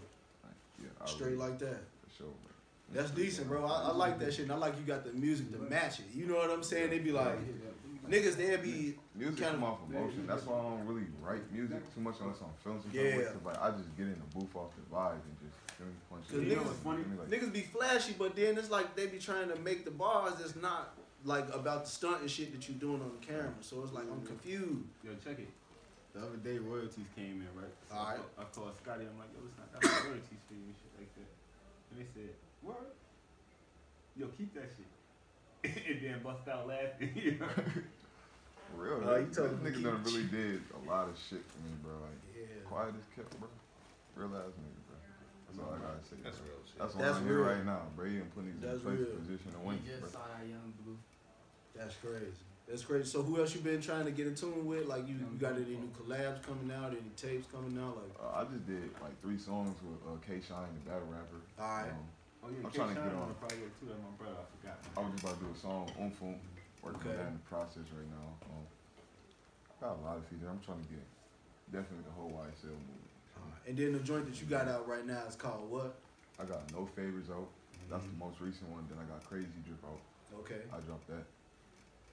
Like, yeah, straight really- like that. For sure, bro. That's decent, bro. I, I like that shit. And I like you got the music to match it. You know what I'm saying? They be like, niggas, they be Music kind come of- off emotion. That's why I don't really write music too much unless I'm feeling some Yeah. yeah. Cause like I just get in the booth off the vibe and just feel me punch Cause it. You know niggas- funny? Like, niggas be flashy, but then it's like they be trying to make the bars that's not like about the stunt and shit that you doing on the camera. So it's like I'm confused. Yo, check it. The other day, royalties came in, right? So Alright. I, called, I called Scottie. I'm like, yo, listen, I got some royalties for you and shit like that. And they said, what? Yo, keep that shit. *laughs* and then bust out laughing. *laughs* you know? For real, that, you told this nigga done it really did a lot of shit for me, bro. Like Yeah. quiet as kept, bro. Real ass nigga, bro. That's all I gotta say. That's bro. real shit. That's why That's I'm here real. right now, bro. He done put niggas in That's place, real. position to We win, just bro. saw that young blue. That's crazy. That's crazy. So who else you been trying to get in tune with? Like you, you got any new collabs coming out? Any tapes coming out? Like Uh, I just did like three songs with uh, K Shine, the battle rapper. all right. Um, Oh, yeah, I'm K trying to get on. the project too. That's my brother. I forgot. I was just about to do a song, Oomph Oomph, working Okay. on that in the process right now. Um, got a lot of features. I'm trying to get definitely the whole YSL movie. Uh, and then the joint that you got out right now is called what? I got No Favors out. That's the most recent one. Then I got Crazy Drip out. Okay. I dropped that.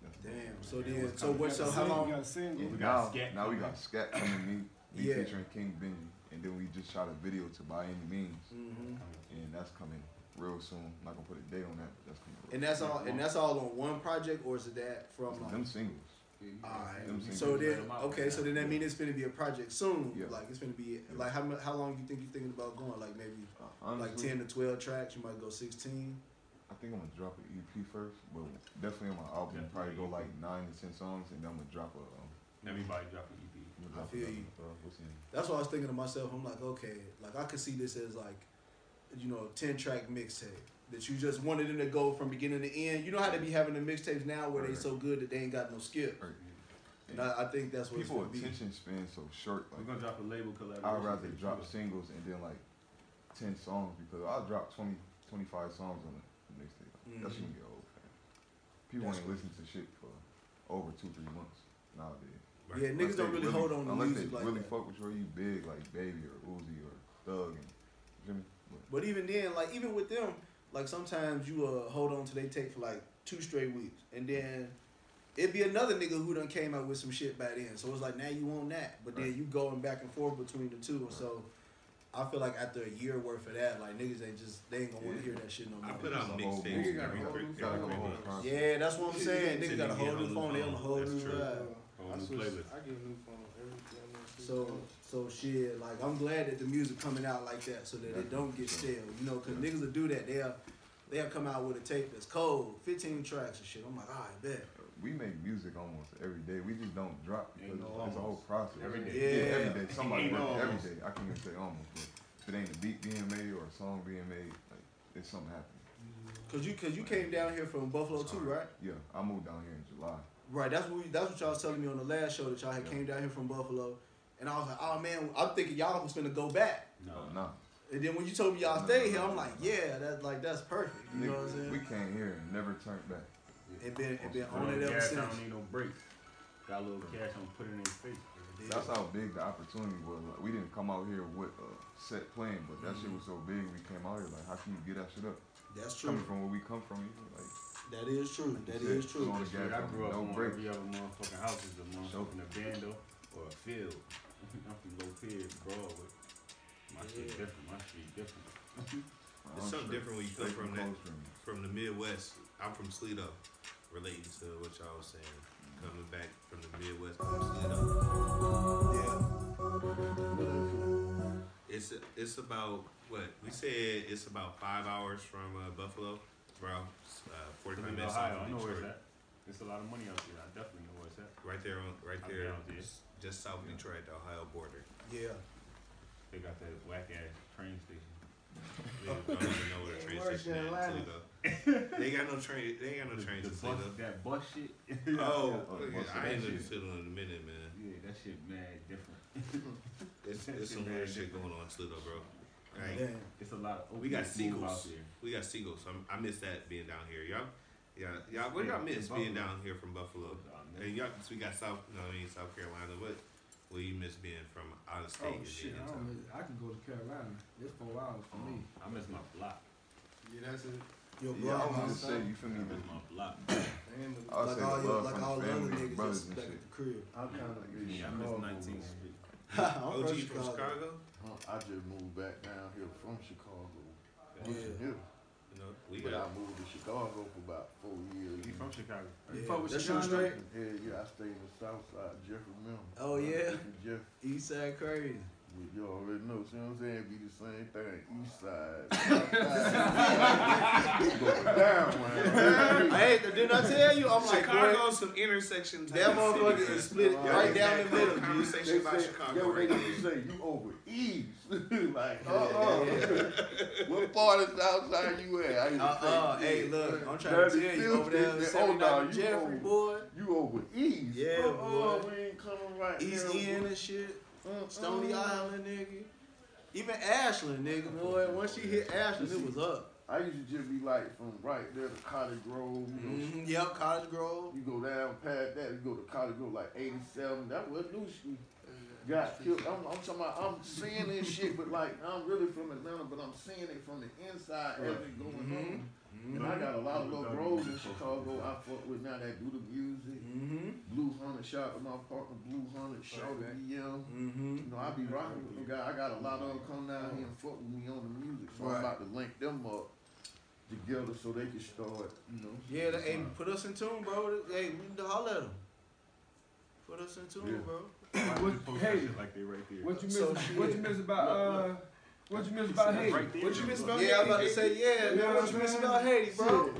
That's the Damn. So recent then, one. so what? So You how long? sing, You gotta sing. Yeah, We now, got Scat now we got Scat coming me, me Yeah. featuring King Benji, and then we just shot a video to By Any Means, hmm and that's coming real soon. I'm not gonna put a date on that, but that's coming. Real And that's soon. all. And that's all on one project, or is it that from? Like, them singles. Alright. Them singles. So then, Let 'em out okay. So then that means it's gonna be a project soon. Yeah. Like it's gonna be like how mu- how long you think you're thinking about going? Like maybe Uh, like ten to twelve tracks. You might go sixteen. I think I'm gonna drop an EP first, but definitely on my album, probably go like nine to ten songs, and then I'm gonna drop a. Um, Everybody drop an EP. I'm I feel you. Uh, what's in? That's what I was thinking to myself. I'm like, okay, like I could see this as like, you know, ten track mixtape that you just wanted them to go from beginning to end. You know how they be having the mixtapes now where they so good that they ain't got no skip. Right. And I, I think that's what People it's attention span so short. We're gonna drop a label collaboration. I'd rather drop too. singles and then like ten songs because I'll drop 20, 25 songs on a mixtape. That shit Mhm. get old. Man. People That's ain't listen to shit for over two, three months nowadays. Right. Yeah, niggas Unless don't they really, hold on to unless music they like really that. fuck with you, or you big like Baby or Uzi or Thug and you feel me? But But even then, like even with them, like sometimes you uh hold on to they tape for like two straight weeks, and then it'd be another nigga who done came out with some shit by then. So it's like now you want that, but then Right. you going back and forth between the two. And so I feel like after a year worth of that, like niggas ain't just they ain't gonna want to Yeah. hear that shit no more. I put out a whole mixtapes every bro. three, You every gotta three go whole months. process. Yeah, that's what I'm saying. Till Niggas got a whole new phone. They on a whole new true. vibe. I new switch. playlist. I get a new phone every damn near six So so shit, like I'm glad that the music coming out like that, so that it don't get stale. You know, cause niggas will do that. They'll they'll come out with a tape that's cold, 15 tracks and shit. I'm like, all right, bet. We make music almost every day. We just don't drop because no it's a whole process. Every day. Yeah. every day. Somebody Ain't no working every almost. day. I can't even say almost. But if it ain't a beat being made or a song being made, like it's something happening. Mm-hmm. Cause you cause you came down here from Buffalo too, right? Yeah, I moved down here in July. Right. That's what we, that's what y'all was telling me on the last show that y'all had Yeah. came down here from Buffalo, and I was like, oh man, I'm thinking y'all was gonna go back. No, no. And then when you told me y'all No, stay no, here, no, I'm no, like, no. yeah, that's like that's perfect. You know what I'm saying? We came here and never turned back. It been it been on it don't ever gas, I since. don't need no brakes. Got a little cash, I'm put it in his face. That's how big the opportunity was. Like, we didn't come out here with a set plan, but that shit mm-hmm. was so big. We came out here like, how can you get that shit up? That's true. Coming from where we come from, you know, like That is true. That Shit, is true. on the Shit, gas, I grew up no on brakes. every other motherfucking house is a motherfucking abando or a field. I'm from Low Pier, Broadway. My shit different. My shit different. I'm *laughs* It's something straight- different when you come from that from the Midwest. I'm from Sleeto, relating to what y'all was saying. Coming back from the Midwest, from Sleeto. Yeah. It's it's about what we said. It's about five hours from uh, Buffalo, bro. Uh, Forty-five minutes Ohio. off I know where it's at. There's a lot of money out there. I definitely know where it's at. Right there on right I'm there, down there. Just, just south of Detroit, the Ohio border. Yeah. They got that whack ass train station. *laughs* They don't even know where the train Worse station is than in Atlanta. Toledo. *laughs* They got no train. They ain't got no The- trains the in bus, Toledo. that bus shit. *laughs* Oh, Oh, look what's at- I ain't been to shit? Toledo in a minute, man. Yeah, that shit mad different. It's, it's some weird shit going on too, though, bro. Like, Damn. It's a lot of we got opiate move out seagulls. there. We got seagulls. I'm, I miss that being down here. Y'all, yeah, y'all. What y'all miss being down here from Buffalo? And y'all, so we got South, you know, what I mean South Carolina. What, what you miss being from out of state? Oh shit, I don't miss, I can go to Carolina. It's four hours for me. I miss my block. Yeah, that's it. Yo, Yeah, I bro, was gonna say, you feel I me? miss my block. And uh, I would like say all your, love like from all the the other family, niggas brothers just and back shit. at the crib. I'm kind of like, Yeah, I miss 19th Street. *laughs* I'm OG from from Chicago. Chicago. I just moved back down here from Chicago. Yeah. Here. You know, we But I got. moved to Chicago for about four years. You from Chicago. You Yeah. fuck with That shit Chicago? straight. Yeah, yeah, I stayed in the south side, Jeffrey Mill. Oh, yeah? Jeff, East side crazy. You already know, see what I'm saying? Be the same thing. East side. South side. It go down, man. Hey, didn't I tell you? I'm like, boy, Chicago's some intersection. type that of motherfucker city, is man. split Y'all right ain't down the middle, no G. conversation They about say, Chicago yeah, what right they now. used to say, you over east. *laughs* like, Yeah, uh-uh. yeah, *laughs* what part of south side you at? I used to Uh-uh, hey, look, I'm trying That to tell you, over there on still- oh, nah, 79 you Jeffrey, over- boy. You over east. Yeah, boy. we ain't coming right East there, End and shit. Stony Island, nigga. Even Ashland, nigga, boy. Once she hit Ashland, it was up. I used to just be like from right there to Cottage Grove. You, know, Mm-hmm. Yep, Cottage Grove. you go down past that, you go to Cottage Grove like 87. That was New Street. Got killed. I'm, I'm talking about, I'm seeing this shit, but like, I'm really from Atlanta, but I'm seeing it from the inside as it going Mhm. on. And I got a lot of little bros in Chicago I fuck with now that do the music. Mm-hmm. Blue Hunter, shout with my partner Blue Hunter, shout out to Mm-hmm. You know, I be rocking with them guys. I got a lot of them come down here and fuck with me on the music. So Right. I'm about to link them up together so they can start, you know. Yeah, they, hey, put us in tune, bro. Hey, we need to holler at them. Put us in tune, Yeah. bro. Why would you What- post hey, like they right there? What you miss? So what you miss about uh? What you miss about Haiti? Right there. What you miss about Yeah, I was about to say, yeah, You man. what What you miss about Haiti, bro? Shit.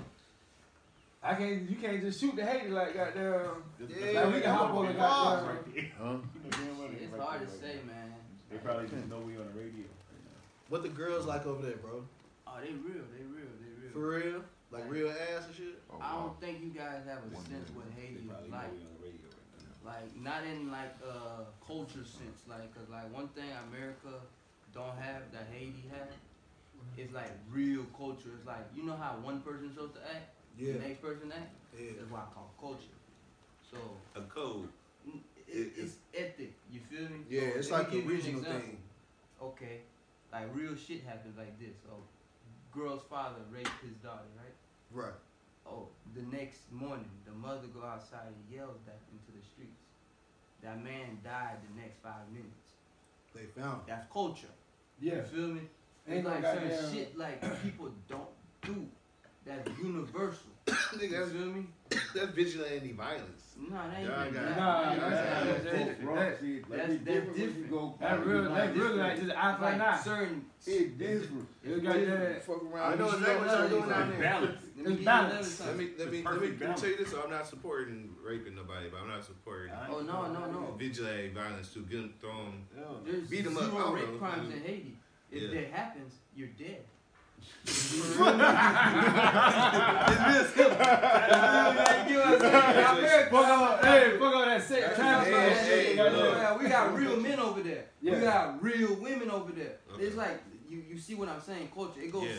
I can't. You can't just shoot the Haiti like goddamn. Yeah, like we can hop on the goddamn. Right there. Huh? *laughs* You know damn well they It's right hard there to right say, there. man. They probably just know we on the radio. What the girls like over there, bro? Oh, they real, they real, they real. For real? Like real ass and shit? Oh, I don't think you guys have a One sense minute. what Haiti is like. we on the radio right now. Like not in like uh culture sense, like 'cause like one thing America don't have that Haiti have it's like real culture. It's like you know how one person supposed to act, Yeah. the next person act. Yeah. That's why I call culture. So A code. it, It- it's ethic. You feel me? Yeah, So, it's like a give you an regional example. thing. Okay, like real shit happens like this. So, girl's father raped his daughter, right? Right. Oh, the next morning, the mother go outside and yells that into the streets. That man died the next five minutes. They found it. That's culture. Yeah. You feel me? Ain't like certain shit like people don't do. That's universal. *coughs* Nigga, You that's, feel me? that's vigilante violence. No, that ain't Y'all even got- that. Nah, That ain't that's- that. that's- That's that's- different. that- See, that's- it's that's different when different. go That real. Like That really this, like just eye for an Like eye. certain. It's different. You got that. Fuck around. I know you exactly what y'all Let me- doing down It's there. balance. Let me It's give you balance. another Let something. me let me let me, perfect let me balance. tell you this. So I'm not supporting raping nobody, but I'm not supporting I Oh no, no, no. vigilante violence to get them thrown. There's Beat 'em up, I zero don't rape know. crimes in Haiti. If Yeah. that happens, you're dead. Fuck all, hey, fuck all that sex. Time Hey, for that hey, shit. look. goddamn. Yeah, we got real men over there. Yeah. We got real women over there. Okay. It's like you, you see what I'm saying, culture. It goes Yeah.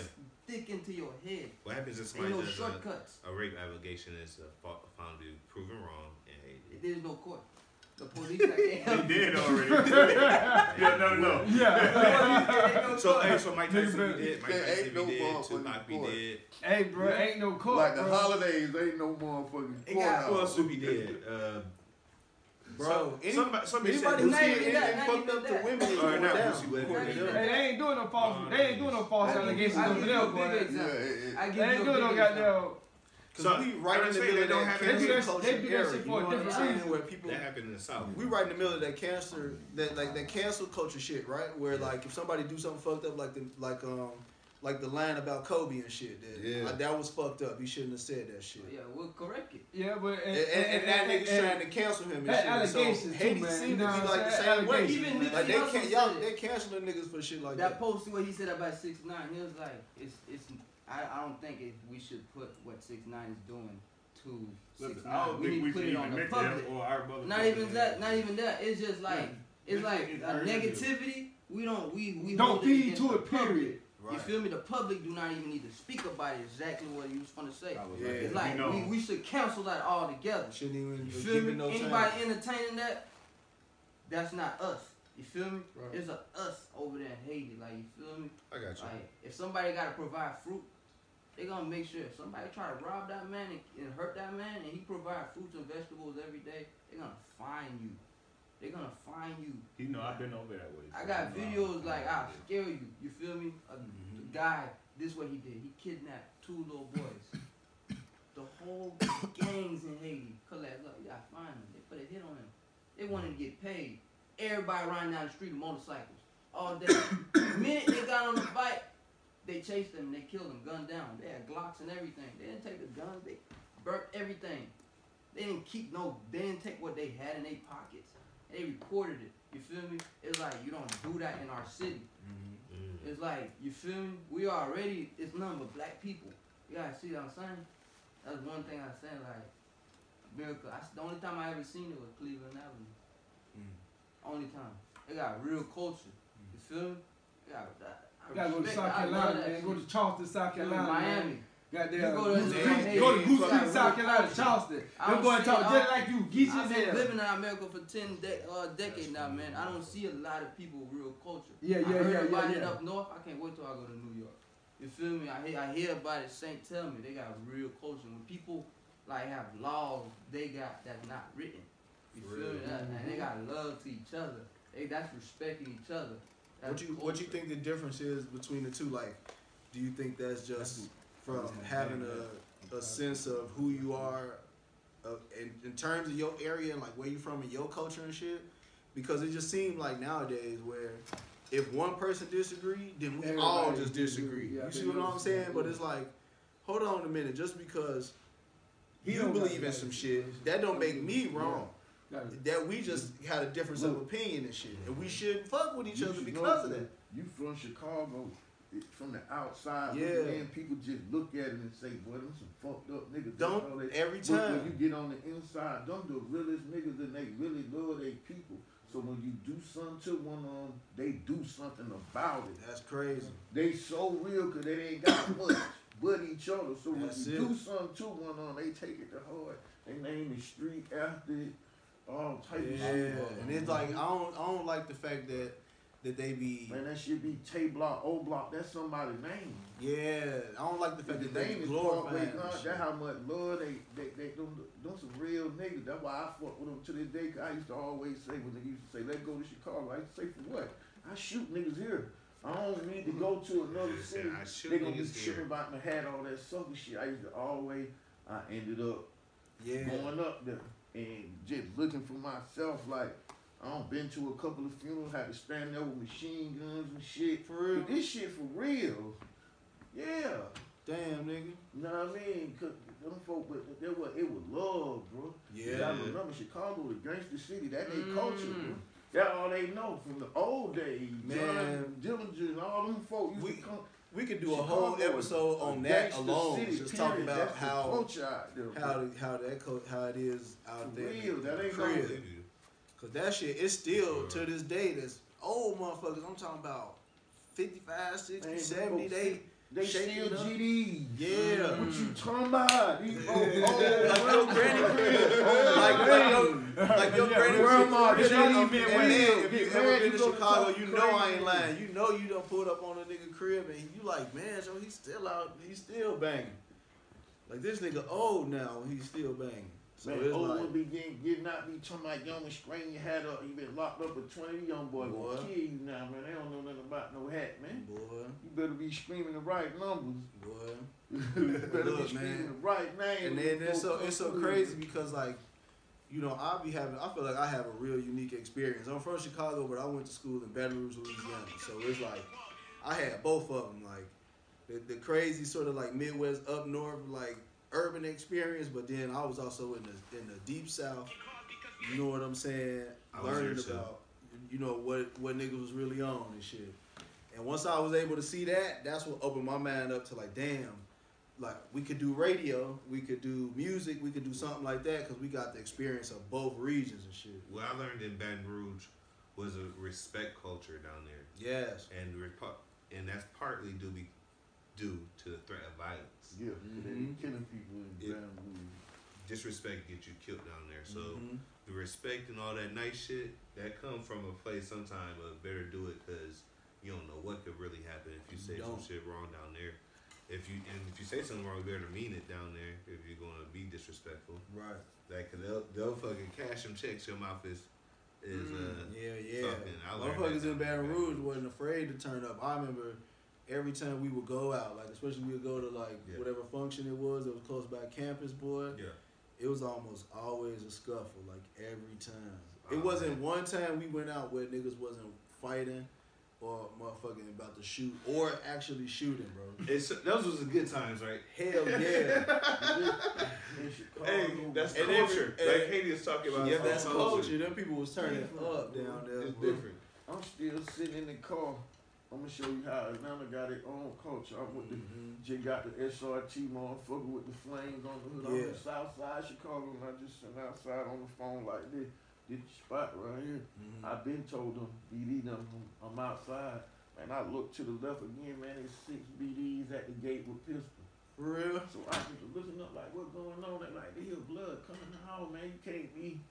thick into your head. What happens if Ain't somebody no does a, shortcuts. a rape allegation is uh, found to be proven wrong in Haiti? There's no court. The police like, can't They did already. *laughs* yeah, no, no. Yeah. *laughs* Ain't no So hey, so Mike Tyson Nigga, be dead, Mike there Tyson ain't be no dead, Tupac be dead. Hey, bro, ain't no court. Like the bro. holidays, ain't no motherfucking It got- Who else courthouse. would be dead? Uh, Bro, any, somebody, somebody anybody said who's Not getting even that, anything fucked even up to women is Or going not down. Boosie Williams. Not even Hey, they ain't doing no false. Oh, They ain't doing no false I'll give you- allegations I'll over there, big boy. Yeah, example. it, it, I give They ain't doing no big goddamn. Cause So, we right in the middle of that have cancer culture they do that era. shit You know what I'm saying? Where people That happened in the South. we right in the middle of that cancer, that like that cancel culture shit, right? Where like if somebody do something fucked up, like the like um like the line about Kobe and shit, that Yeah. like, that was fucked up. He shouldn't have said that shit. Yeah, we'll correct it. Yeah, but And, and, and that nigga's and- trying to cancel him and that shit. So allegations too, Haiti man. seem to be like the same way. Even man. Nipsey Like they can't y'all said it. they canceling niggas for shit like that that. post what he said about six nine, he was like, it's it's. I, I don't think it, we should put what six nine is doing to six Listen, I nine. don't We think need to put it on the public. or our. Not even that. Not even that. It's just like It's This like shit is a urgent. negativity. We don't we we Don't hold it feed to the it, period. public. You feel me? The public do not even need to speak about it. Exactly what you was gonna say. Yeah. It's you like know, we, we should cancel that all together. Shouldn't even You feel me? no Anybody time. entertaining that, that's not us. You feel me? Right. It's a us over there in Haiti. Like you feel me? I got you. Like if somebody gotta provide fruit, they gonna make sure if somebody try to rob that man and, and hurt that man and he provide fruits and vegetables every day, they gonna find you. They're gonna find you. you know, I've been over that way. I got videos like I'll scare you. You feel me? A Mhm. guy, this what he did. He kidnapped two little boys. *coughs* the whole gangs in Haiti collapsed. Look, you gotta find them. They put a hit on him. They wanted to get paid. Everybody riding down the street with motorcycles all day. *coughs* the minute they got on the bike, they chased them. And they killed them, gunned down. They had Glocks and everything. They didn't take the guns. They burnt everything. They didn't keep no. They didn't take what they had in their pockets. They reported it. You feel me? It's like you don't do that in our city. Mm. It's like you feel me? We already it's nothing but black people. You gotta see what I'm saying? That's one thing I said. Like America, I, the only time I ever seen it was Cleveland Avenue. Mm. Only time. They got real culture. You feel me? They got that. I You gotta go to South Carolina, man. Go to Charleston, South Feel me? Carolina. man. Miami. Goddamn. You go to- Goose Creek, go to Goose. Creek, South Carolina, Charleston. Them don't boys talk it just like you. Geese I've been living in America for ten de- uh, decades now, man. I don't see a lot of people with real culture. Yeah, I yeah, heard yeah, about yeah, it up north. I can't wait till I go to New York. You feel me? I hear, I hear about it. Saint tell me they got real culture. When people like have laws, they got that's not written. You For feel me? real. That, and they got love to each other. They that's respecting each other. What you what you think the difference is between the two? Like, do you think that's just from having a, a sense of who you are, uh, in, in terms of your area and like where you from and your culture and shit? Because it just seems like nowadays where if one person disagree, then we all just disagree. Yeah, you see what I'm saying? But it's like, hold on a minute, just because He you don't believe in some shit, that don't make me wrong. That we just had a difference of opinion and shit, and we shouldn't fuck with each other because of that. You from Chicago, from the outside, Yeah. in, people just look at it and say, "Boy, them some fucked up niggas." Don't That's all they- every But when time. you get on the inside, them the realest niggas and they really love their people. So when you do something to one of them, they do something about it. That's crazy. They so real because they ain't got *coughs* much but each other. So when That's you it. do something to one of them, they take it to heart. They name the street after it, all type of Yeah, shit. and it's like I don't I don't like the fact that that they be Man, that should be T block, O block. That's somebody's name. yeah I don't like the fact that they name is glorify Parkway it and Gun. shit. That's how much love they they they them, them some real niggas. That's why I fuck with them to this day. 'cause I used to always say when they used to say, "Let's go to Chicago." I used to say, "For what?" I shoot niggas here. I don't need to go to another *laughs* city. I shoot They gonna be tripping about my hat, all that sucker shit. I used to always. I ended up yeah going up there and just looking for myself. Like I don't been to a couple of funerals, had to stand there with machine guns and shit. for real But this shit for real. Yeah. damn nigga You know what I mean? Cause them folk, but that was it was love, bro. Yeah gotta remember Chicago the gangster city. That they Mm. culture, bro. That all they know from the old days. Man. John Dillinger and all them folk used We- to come. We could do a Chicago whole episode on that alone city, just talking about That's the how culture out there, how how that co- how it is out For there real, that ain't crib. no- They do. Cause that shit is still to this day that's old motherfuckers. I'm talking about 55, 60, 70, they They shaking still up. GDs. Yeah. What you mm. talking about? These Yeah. old, old, Like your granny crib. Like, like your, like your Yeah, granny grandma, crib. Jenny, And been then, if you. you ever been you to Chicago, you know I ain't lying. You know you done pulled up on a nigga crib and you like, man, so he's still out, he's still banging. Like this nigga old now, he's still banging. So Man, old like, one be getting, getting out, be talking about young and straighten your hat up. You been locked up with 20 young boy Boy. gonna kill you now, man. They don't know nothing about no hat, man. boy, You better be screaming the right numbers. boy. *laughs* you better Look, be screaming man. the right name. And then it's so it's so crazy because like, you know, I be having I feel like I have a real unique experience. I'm from Chicago, but I went to school in Baton Rouge, Louisiana. So it's like I had both of them, like the, the crazy sort of like Midwest up north like urban experience, but then I was also in the in the deep south. You know what I'm saying? I Learning about you know what what niggas was really on and shit. And once I was able to see that, that's what opened my mind up to like, damn, like we could do radio, we could do music, we could do something like that because we got the experience of both regions and shit. What I learned in Baton Rouge was a respect culture down there, Yes. and and that's partly due due to the threat of violence. Yeah, they Mhm. killing people in Yeah. Disrespect gets you killed down there. So Mhm. the respect and all that nice shit that come from a place sometime, but better do it because you don't know what could really happen if you say some Don't. shit wrong down there. If you and if you say something wrong, you better mean it down there. If you're gonna be disrespectful, Right. like they they'll they'll fucking cash them checks. Your mouth is is uh Yeah, yeah. talking. I learned Motherfuckers in down Baton. Rouge wasn't afraid to turn up. I remember every time we would go out, like especially we would go to like Yeah. whatever function it was that was close by campus, boy. yeah. It was almost always a scuffle, like every time. Oh, it uh, wasn't man. one time we went out where niggas wasn't fighting or motherfucking about to shoot or actually shooting, bro. It's those was the good times, right? Hell yeah. In *laughs* Chicago, *laughs* Hey, that's And culture. every- like and- Haiti is talking about. yeah, that's culture. culture. Them people was turning up down there. It's boy. different. I'm still sitting in the car. I'm gonna show you how Atlanta got its own culture. I'm with the Mhm. J got the SRT motherfucker with the flames on the hood. I'm Yeah. in the south side of Chicago and I just sitting outside on the phone like this. This spot right here. Mhm. I've been told them BD them I'm I'm outside. And I look to the left again, man, it's six BDs at the gate with pistols. For real? So I just looking up like what's going on? They like they hear blood coming out, man. You can't be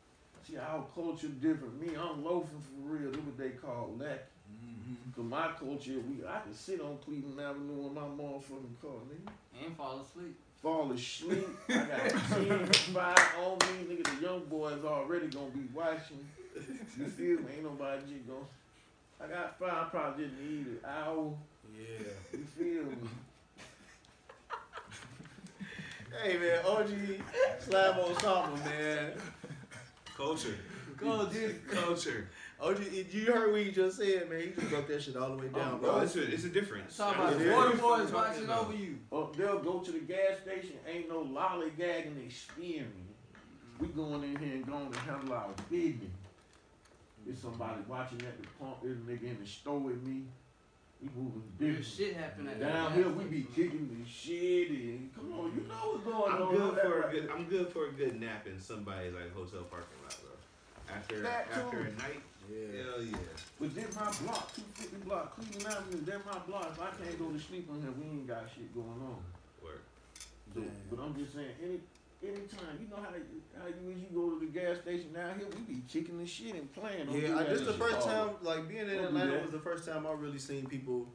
see our culture different. Me, I'm loafing for real. That's what they call lack. Mhm. Cause my culture, we I can sit on Cleveland Avenue in my motherfucking car, nigga. And fall asleep. Fall asleep. *laughs* I got 10, 5 on me, nigga. The young boys already gonna be watching. You feel me? Ain't nobody just gonna. I got five, probably just need an hour. Yeah. You feel me? Hey man, OG slab on something, man. Culture. Go, dude. Culture. Oh, OG, you heard what he just said, man. He just broke that shit all the way down, Oh, bro. Bro, it's a, it's a difference. Talk about It the is. water What boys watching talking over you. Or they'll go to the gas station, ain't no lollygagging experience. We going in here and going to handle our business. There's somebody watching at the pump, there's a nigga in the store with me. We moving Real different. shit happen at that Down here we be kicking the shit in. Come on, you know what's going I'm on. good for there. a good. I'm good for a good nap in somebody's like hotel parking lot, bro. After after a night, Yeah. hell yeah. But then my block, 250 block, Cleveland Avenue, then my block. If I can't go to sleep on here, we ain't got shit going on. Work. So, Damn. but I'm just saying, any anytime, you know how you, how you when you go to the gas station down here, we be kicking the shit and playing. Don't Yeah, I, this the first Chicago. time, like being in Don't do Atlanta was the first time I really seen people,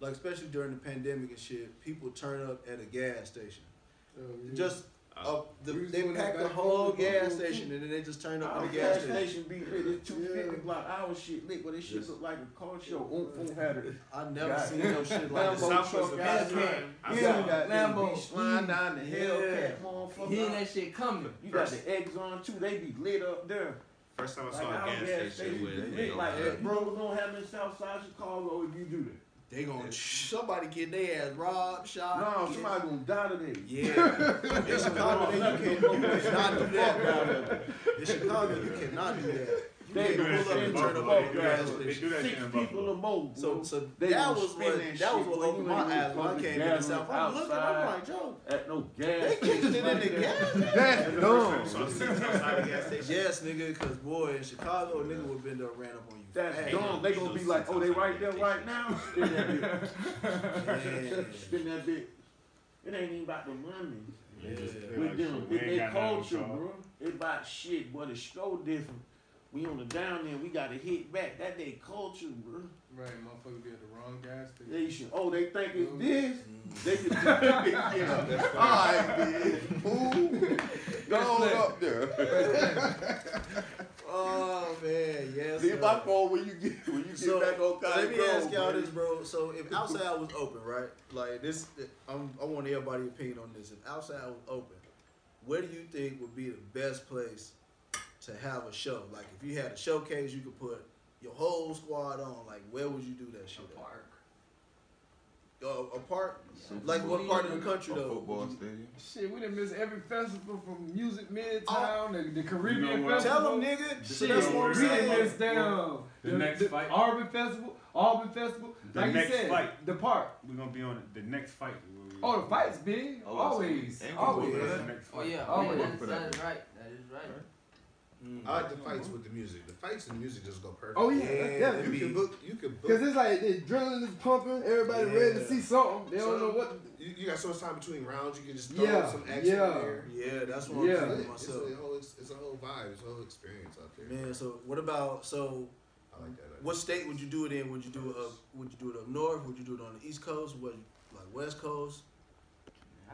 like especially during the pandemic and shit, people turn up at a gas station. Oh, yeah. Just Uh, uh, the, they doing that pack the whole gas before, station and then they just turn up the gas gas station. station be lit. It's 250 Yeah. block. Our shit lit, but this shit Yes. look like a car show. Oomph, oomph had it. I never God seen damn. no shit like Lambo that. South was the truck best out time. there. I You saw- got Lambo. Lambo sliding down the Yeah. Hellcat, motherfucker. Hearing that shit coming. You got the eggs on too. They be lit up there. First time I Like saw a our gas station with lit like that. You know what's gonna happen in Southside Chicago if you do that? They gonna somebody get their ass robbed, shot. No, somebody gonna die today. Yeah, *laughs* in Chicago, they- you, can, you cannot do that. In Chicago, you cannot do that. You They pull up and turn up Buffalo. the gas They station. do that Six shit in people Buffalo. or more. So, so They that was what that that was what opened my eyes when I came in the South. I'm looking, I'm like, Joe, at no gas they kicking station it in the gas. That's dumb. saw seats outside the gas station. Yes, nigga, cause boy, in Chicago, a nigga would been there ran up on you. That's dumb. They gonna be like, oh, they right there right now. *laughs* Spin that bit. Yeah. Spin that bit. It ain't even about the money. They just- they With them, shit, we it's ain't their got nothing to culture, bro. It's about shit, but it's so different. We on the down there, we gotta hit back. That they culture, bro. Right, motherfucker be at the wrong gas station. They should, oh, they think it's Mm. this. Mm. They can *laughs* yeah. All right, man. Move. Go on up there. *laughs* Oh man, yes. Leave my phone when you get when you get So back on Cotton let me Grove, ask y'all bro. this, bro. So if outside was open, right? Like this, I'm, I want everybody's opinion on this. If outside was open, where do you think would be the best place to have a show? Like if you had a showcase, you could put your whole squad on. Like where would you do that shit? A at? park. Uh, a park? Super Like Bowl, what part of the country a though? football would you- stadium. Shit, we done missed every festival from Music Midtown, the, the Caribbean You know? Festival. Tell them, nigga. So Shit, that's what I'm we done missed down. The next fight. Auburn Festival, Auburn Festival. The like next you said, fight. the park. We're gonna be on the next fight. Oh, the fight's big. Oh, always, and we always. Yeah. next Oh fight. yeah, Oh, oh, yeah. yeah, that's, For that. that is right. That is right. Mm. I like the fights with the music. The fights and the music just go perfect. Oh yeah, Yeah, that's it. You can book. You can book. Cause it's like the adrenaline is pumping, everybody ready to see something. They don't know what. You, you got so much time between rounds. You can just throw Yeah, some action yeah. there. Yeah, that's what Yeah. I'm It's, saying it's, myself. a whole, it's, it's a whole vibe. It's a whole experience out there. Man, so what about so? I like that. What state would you do it in? Would you do it up? Would you do it up north? Would you do it on the east coast? What like west coast?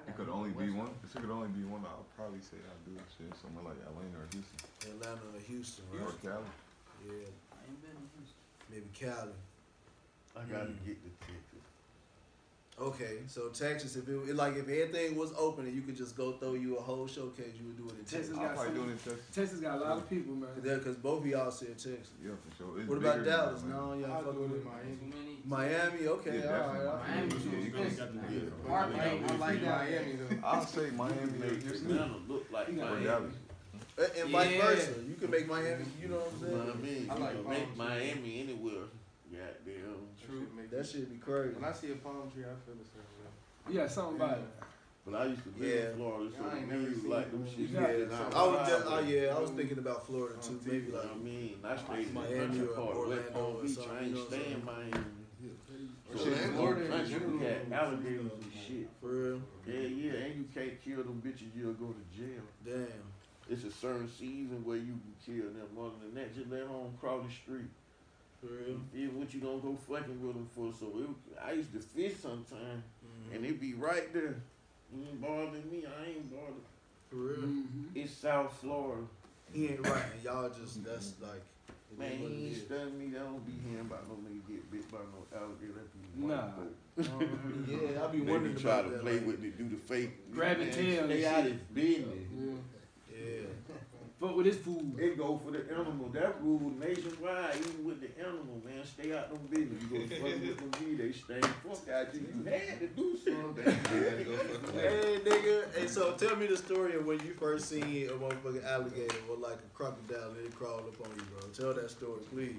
It could only be one. If it could only be one, I'll probably say I'll do it shit somewhere like Atlanta or Houston Atlanta or Houston, or right? Cali. Yeah, I ain't been in Houston. maybe Cali. I gotta mm. get the ticket. Okay, so Texas, if it, it like if everything was open and you could just go throw you a whole showcase, you would do it in Texas Texas. I'll got probably do some- it in Texas. Texas got a lot of people, man. Yeah, because both of y'all said Texas. Yeah, for sure. It's What about Dallas? No, y'all I'll fucking do it with Miami. Miami. Okay, Yeah, all right. all right. Miami too Yeah, you can- expensive. Yeah. I like like Miami though. I'll say Miami or Make Houston Atlanta look like You got or Miami. Dallas. And, and vice versa. You can make Miami. You know what I'm You know what I mean? I You like can make. Miami anywhere. Goddamn. True. That should be crazy. When I see a palm tree, I feel the same way. Yeah, something about it. But I used to live Yeah. in Florida, so I the ain't never views seen like them it. shit. Yeah. Yeah, I was just, oh yeah, I was thinking about Florida too. Maybe You know like what I mean? I stayed in Miami the country or part, West Orlando or Palm Beach. something, I you ain't I'm staying in saying? Miami. So Shit, in Florida the in general had alligators and shit. for real. Yeah, yeah, and you can't kill them bitches, you'll go to jail. Damn. It's a certain season where you can kill them. Other than that, just let home cross the street. For real. Yeah, what you gonna go fucking with them for? So it, I used to fish sometimes, Mhm. and it be right there. You ain't bothering me, I ain't bothered. For real. Mm-hmm. It's South Florida. He ain't right, and y'all just that's like. it Man, is what it he ain't is. me. That don't be hearing about no nigga get bit by no alligator. That be Nah. white folk. Um, yeah, I be They wondering be try about to that. play like, with it, do the fake. Grab Man, your tail and Stay out shit. his business. Yeah. Yeah. Fuck with this food. It go for the animal. That rule nationwide, even with the animal, man. Stay out them business. You go fucking with them bee, they stay fuck out you. You had to do something. *laughs* Hey nigga, hey so tell me the story of when you first seen a motherfucking alligator or like a crocodile and it crawled up on you, bro. Tell that story, please.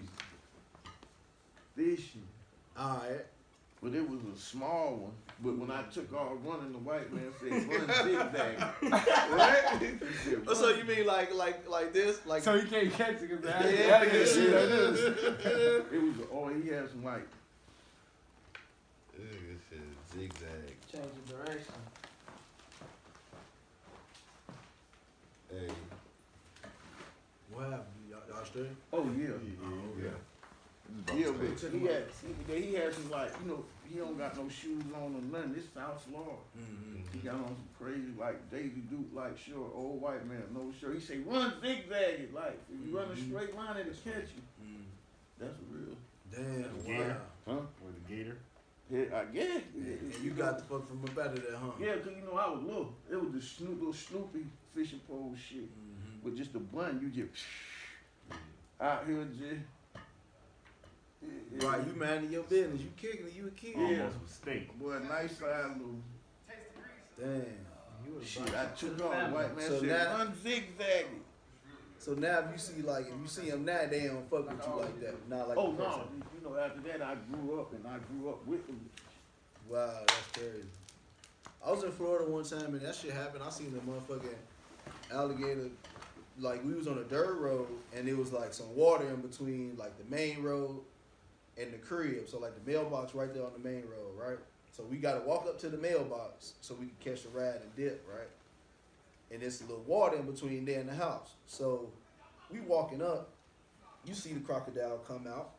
Fishing. Alright. But it was a small one. But when I took off running, the white man said, run *laughs* zigzag. What? He said, Oh, so you mean like like like this? Like So you can't catch it because the Yeah. alligator shit like this. It was, oh, he had some like, This nigga shit zigzag. Change the direction. Hey, what happened? Y'all, y'all straight? oh yeah. Oh, yeah. It's about Yeah, to but he had, he, he had some like, you know, he don't got no shoes on or nothing. This South Florida. Mm-hmm. He got on some crazy like Daisy Duke like shirt, old white man, no shirt. He say run zigzag it like if you run a Mhm. straight line it'll catch you. Mm. That's real. Damn, Gator. wow. Huh? Or the gator. Yeah, I guess. And you got the fuck from up out of there, huh? Yeah, cause you know I was little. It was the Snoop little Snoopy fishing pole shit Mm-hmm. with just a bun. You just out here just. Yeah, yeah. Right, you minding your business. You kicking it, you a kid. Yeah. Almost a steak. Boy, nice size little Damn. You a shit. I took off. White man So said now- run zigzag it. So now if you see like if you see them now, they don't fuck with you like that. Not like Oh no, time. you know after that I grew up and I grew up with them. Wow, that's crazy. I was in Florida one time and that shit happened. I seen the motherfucking alligator. Like we was on a dirt road and it was like some water in between like the main road and the crib. So like the mailbox right there on the main road, right? So we gotta walk up to the mailbox so we can catch the ride and dip, right? And there's a little water in between there and the house. So we walking up, you see the crocodile come out.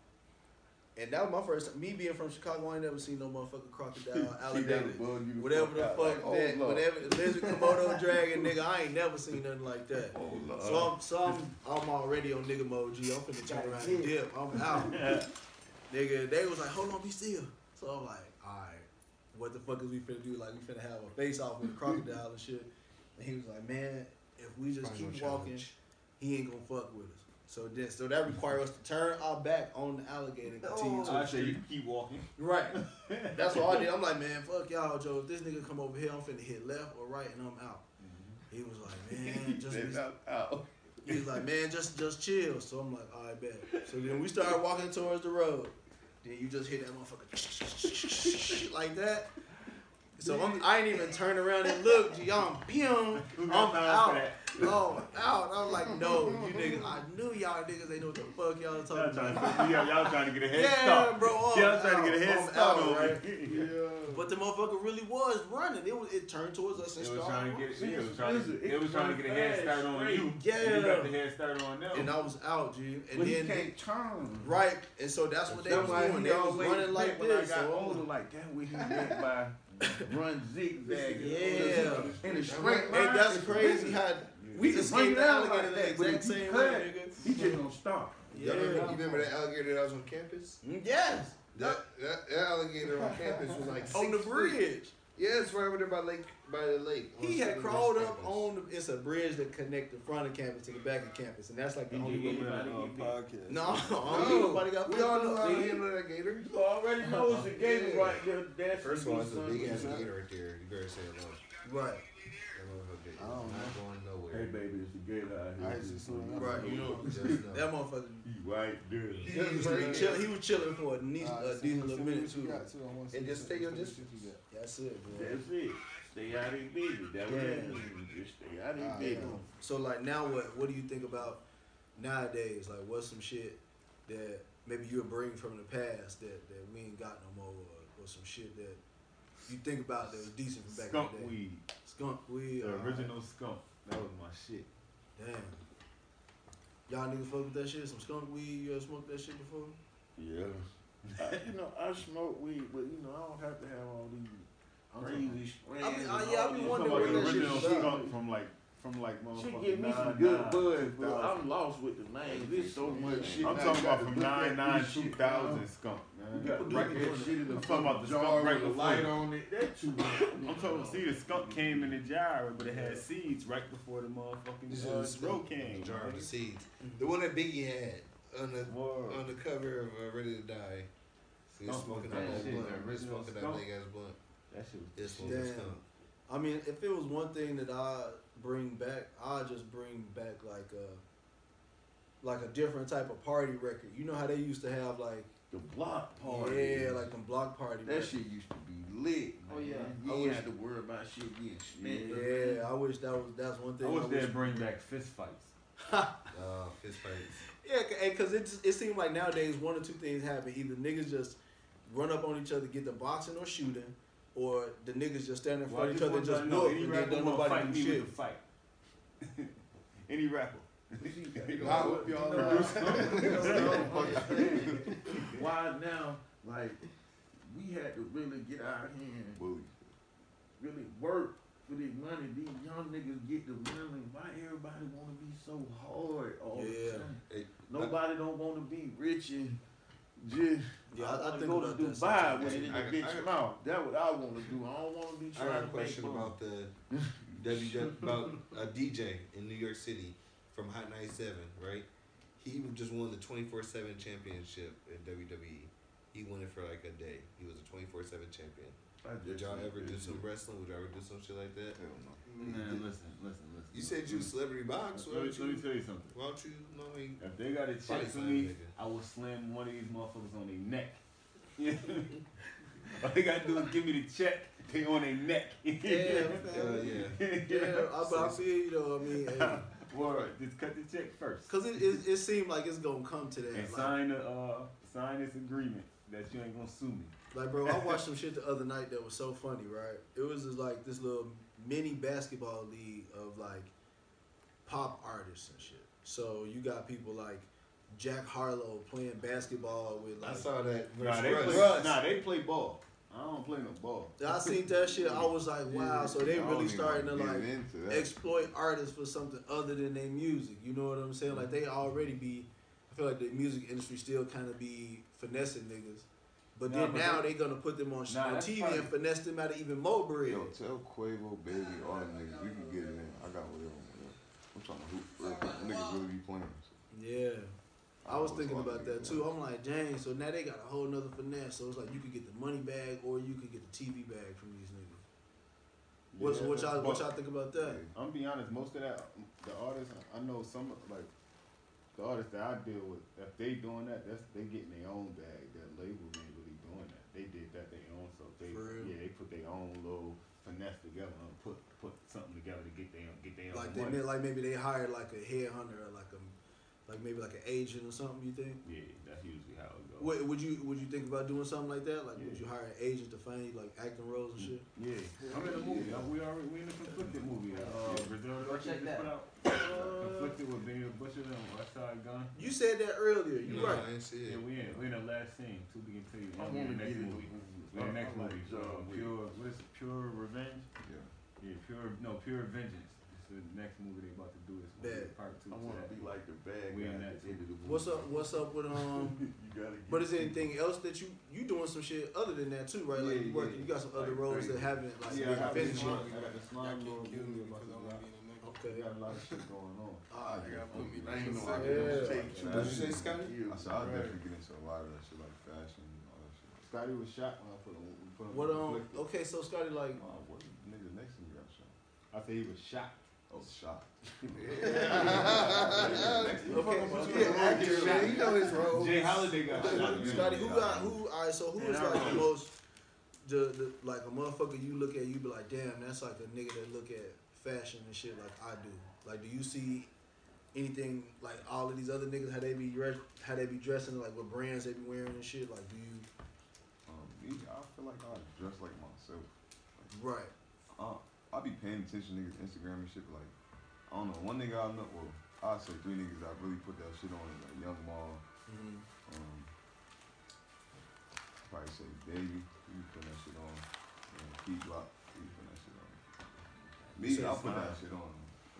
And that was my first time. Me being from Chicago, I ain't never seen no motherfucking crocodile, *laughs* alligator, whatever the fuck like, oh, that, Lord. whatever lizard, *laughs* komodo dragon, nigga. I ain't never seen nothing like that. Oh, Lord. So I'm, so I'm, I'm already on nigga mode. G. I'm finna turn around and dip. I'm out. *laughs* nigga, they was like, hold on, be still. So I'm like, all right, what the fuck is we finna do? Like we finna have a face off with a crocodile and shit. And he was like, man, if we just Probably keep no walking, challenge. he ain't gonna fuck with us. So then, so that required us to turn our back on the alligator and continue oh. to I the say you street. can keep walking. Right. *laughs* That's what I did. I'm like, man, fuck y'all, Joe. If this nigga come over here, I'm finna hit left or right, and I'm out. Mm-hmm. He was like, man, *laughs* just be, out, out. he was like, man, just just chill. So I'm like, all right, bet. So then we started walking towards the road. Then you just hit that motherfucker *laughs* like that. So I'm, I ain't even turn around and look. G, I'm pew. I'm out. That? Oh, out. I was like, no, you niggas. I knew y'all niggas ain't know what the fuck y'all was Y'all talking trying, about. to, y'all, y'all trying to get a head Yeah, start. bro. oh, Y'all trying to get a head start out, on right? Yeah. But the motherfucker really was running. It was. It turned towards us and It was started. trying to get, it was trying to, it it was trying to get a head fast, start on straight. you. Yeah. And you got the head start on them. and I was out, G. And But he then can't turn. right, and so that's what they That's was doing. They was running like meant when this. I got so- older, like that we he meant by *laughs* run zigzag. Yeah. In a straight Hey, line. that's crazy crazy. how We we can just bring escaped it the out alligator like the that, but exact if he same cut, way, nigga. He just gonna stop. Yeah. Y'all remember, you remember that alligator that was on campus? Mm, Yes. That, that, that alligator on campus was like *laughs* On the six feet. bridge. Yeah, it's right over there by lake by the lake. He had crawled up campus. on the, it's a bridge that connect the front of campus to the back of campus, and that's like the only way. Anybody on get bit? podcast? No, *laughs* No, nobody got we all knew up. how to handle that gator. You already know it's a gator *laughs* Yeah. right there. That's First of all, it's a big ass gator right there. You better say it no. Right, That motherfucker is I don't not going nowhere. Hey baby, it's a gator out here. I used to swim right. You know, *laughs* Just know. that motherfucker. He right there. He was, he, chill, he was chilling for a nice, Alright, a decent little minute too. too? I wanna see And just what- stay your distance. you. That's it, bro. That's it. Stay out of his business. That was Yeah. it. Just stay out of his business. So like now, what what do you think about nowadays? Like, what's some shit that maybe you'll bring from the past that, that we ain't got no more, or, or some shit that you think about that was decent from back Skunk in the day? weed. Skunk weed. The alright. original skunk. That was my shit. Damn. Y'all niggas fuck with that shit? Some skunk weed? You ever smoked that shit before? Yeah. *laughs* I, you know, I smoke weed, but you know, I don't have to have all these crazy strands. I mean, and I- yeah, I all be this- I'm wondering talking where about that shit original is skunk from like from like motherfucking. She give me some nine, good nine, buzz, but I'm lost with the names. There's so much shit. I'm talking about from look at nine nine this two shit, skunk, man. People do Right that shit in the I'm talking about the jar skunk right with a before. light on it. That too much. *laughs* I'm talking. See, the skunk came in the jar, but it had seeds right before the motherfucking uh, is dro came. jar man. of seeds. The one that Biggie had on the Word. on the cover of uh, Ready to Die. So he's smoking that that old shit, blunt. the He's smoking that big ass blunt. That shit was It's Damn. skunk. I mean, if it was one thing that I bring back, I'd just bring back like a like a different type of party record. You know how they used to have like The block party. yeah, like them block party. That records. shit used to be lit. Oh, man. yeah. You I wish- had to worry about shit getting spent. Yeah, I wish that was that's one thing. I wish wish they'd bring back fist fights. *laughs* *laughs* Uh, fist fights. Yeah, because it just, it seemed like nowadays one or two things happen. Either niggas just run up on each other, get the boxing or shooting, or the niggas just stand in front I of each other and just to know, look, any and then rapper don't nobody fight do me shit. with the fight. *laughs* any rapper. I hope y'all You know, I don't understand why now, like, we had to really get our hand, Bully. really work for this money. These young niggas get the money. Why everybody want to be so hard all Yeah. the time? Hey, Nobody don't want to be rich and just Yeah, I- I wanna think go to Dubai with it in I- the I- bitch mouth. That's what I want to do. I don't want to be I trying got a question about the *laughs* WW about a DJ in New York City from Hot 97, right? He just won the 24/7 championship in WWE. He won it for like a day. He was a 24/7 champion. I Did y'all ever do some wrestling? Would y'all ever do some shit like that? Hell no. Man, listen, listen, listen. You said you was celebrity box. Let me, don't let me tell you something. Why don't you? No, I mean, If they got a Body check for me, nigga. I will slam one of these motherfuckers on their neck. *laughs* All they gotta do is give me the check. They on their neck. Yeah, uh, *laughs* yeah. yeah, I, but I feel you know. What I mean, *laughs* hey, Word. Just cut the check first. cause it, it it seemed like it's gonna come to that. And Like, sign the uh sign this agreement that you ain't gonna sue me. Like, bro, I watched *laughs* some shit the other night that was so funny, right? It was just like this little mini basketball league of like pop artists and shit. So you got people like Jack Harlow playing basketball with like. I saw that. Nah, versus they Russ. play, Russ. nah, they play ball. I don't play no ball. I seen that shit. I was like, wow. So they really starting to like exploit artists for something other than their music. You know what I'm saying? Like they already be. I feel like the music industry still kind of be finessing niggas. But Nah, then but now they- they gonna put them on, Nah, on TV and finesse them out of even more bread. Yo, tell Quavo, baby, all them niggas, we can get it in. I got whatever. whatever. I'm trying to hoop real quick. Niggas really be playing. Yeah. I was thinking about about that too. I'm like, dang, so now they got a whole nother finesse. So it's like you could get the money bag or you could get the TV bag from these niggas. What, so what y'all what y'all think about that? I'm be honest, most of that the artists I know some like the artists that I deal with, if they doing that, that's they getting their own bag. That label ain't really doing that. They did that their own, so they For real? yeah they put their own little finesse finesse together and put put something together to get their get their Like own they money. meant like maybe they hired like a headhunter or like a like maybe like an agent or something. You think? Yeah, that's usually how it goes. What, would you would you think about doing something like that? Like would you hire an agent to find you like acting roles and shit? Yeah, I'm in a movie. uh, We already we in the conflicted movie. Uh, Brazil Go check just that. put out. conflicted with Benny the Butcher and Westside Gunn. You said that earlier. You No, right. I ain't see Yeah, we in we in the last scene. To be continued. I We in want to the get next it. movie. We in the next I like movie. John Uh, pure what is it? Pure Revenge. Yeah. Yeah, pure no pure Vengeance. It's the next movie they about to do. It's gonna be Bet. part two. I to want that. to be like the bad We guy in at that the end of the movie. What's up? What's up with *laughs* um? you gotta get But is there anything else that you you doing some shit other than that too, right? Like Yeah, you working, yeah. you got some other Like roles that crazy. haven't like Yeah, I been got the finished slime, yet. I got the Y'all slime can't little kill me movie about because I want drop. to be in the next. Okay. We got a lot of shit going on. Ah, I got put me I ain't know I Yeah. could take two. What you say, Scottie? I said I'll definitely get into a lot of that shit, like fashion and all that shit. Scottie was shot when I put him. we put him What in um? conflicted. Okay, so Scottie like Oh, what nigga next to me got shot? I said he was shot. Shot. *laughs* okay, He an actor, man. Know his role. Jay Holiday got shot. Scottie, who got who? All right, so who is like the most the, the like a motherfucker you look at, you be like, damn, that's like a nigga that look at fashion and shit like I do. Like, do you see anything like all of these other niggas how they be dress, how they be dressing, like what brands they be wearing and shit? Like, do you Um, me, I feel like I dress like myself. right? Uh, I be paying attention to niggas Instagram and shit. but, Like, I don't know. One nigga I know, well, I say three niggas I really put that shit on is like Young Maul. Mm-hmm. Um, probably say Baby. He put that shit on. And Key Block. Be putting that shit on. Me, I put that shit on.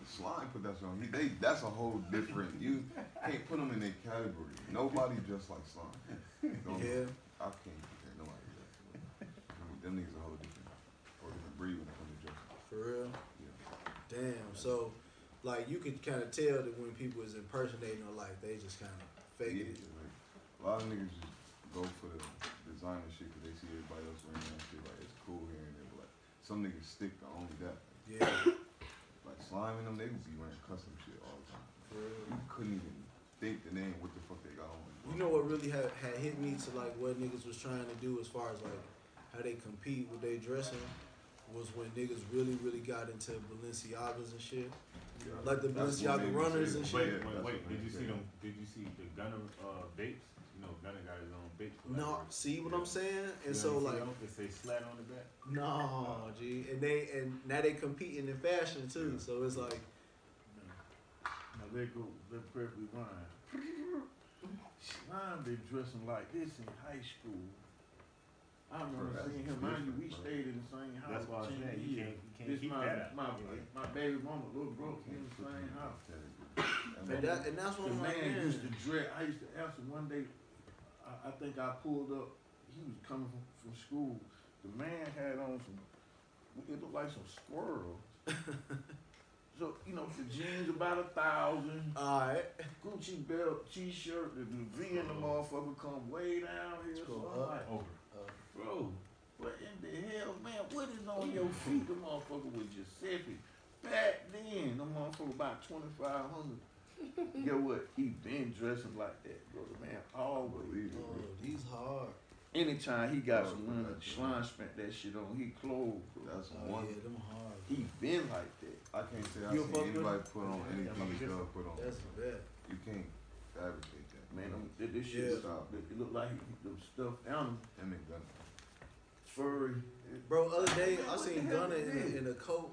Slime put that shit on. He, they, that's a whole different. You can't put them in their category. Nobody just like Slime. Don't- Yeah. I can't compare nobody that. Them niggas a whole different, whole different breed when it comes to dressing. For real? Yeah. Damn. So, like, you could kind of tell that when people is impersonating or like they just kind of faking it. Like, a lot of niggas just go for the designer shit because they see everybody else wearing that shit. Like, it's cool here and there. But, like, some niggas stick to only that. Yeah. Like, slime in them, they would be wearing custom shit all the time. For real. You couldn't even think the name what the fuck they got on. You know what really had, had hit me to like what niggas was trying to do as far as like how they compete with their dressing was when niggas really really got into Balenciagas and shit. Yeah. Like the That's Balenciaga runners and shit. Wait, Yeah, wait, wait. Did you see them? Did you see the Gunna uh, vapes? You know, Gunna got his own vape. No, see what I'm saying? And know, so you see like them? They say slat on the back. no, G, and they and now they competing in fashion too. So it's like Now they go, they're perfectly rhyme. Slime *laughs* been dressing like this in high school. I remember seeing him, mind you, we bro. stayed in the same house. That's why I was 10 saying you can't, you can't This keep my, that out. my, Yeah. my baby mama, little bro, in the same house. and that and that's what The I'm like. man man. used to dress. I used to ask him one day. I, I think I pulled up. He was coming from, from school. The man had on some. It looked like some squirrels. *laughs* so you know the jeans about a thousand. All right. Gucci belt, t-shirt, the, the V in the motherfucker come way down here. Go So up. like, Over. Bro, what in the hell, man? What is on your feet? The motherfucker was Giuseppe. Back then, the motherfucker about twenty five hundred. Get what? He been dressing like that, bro. The man always. Believe it, Oh, bro. these hard. Anytime he got Oh, some money, that's- Slime spent that shit on. He clothes, bro. That's Oh one. yeah, them hard. He been like that. I can't say I You a see anybody put on anything Doug put on. That's bad. You can't fabricate that. Man, them, this, this shit, Yeah. stop. It, it look like he, them stuffed animal, Them and Gunna. furry. Bro, other day I What the seen Gunna in a, in a coat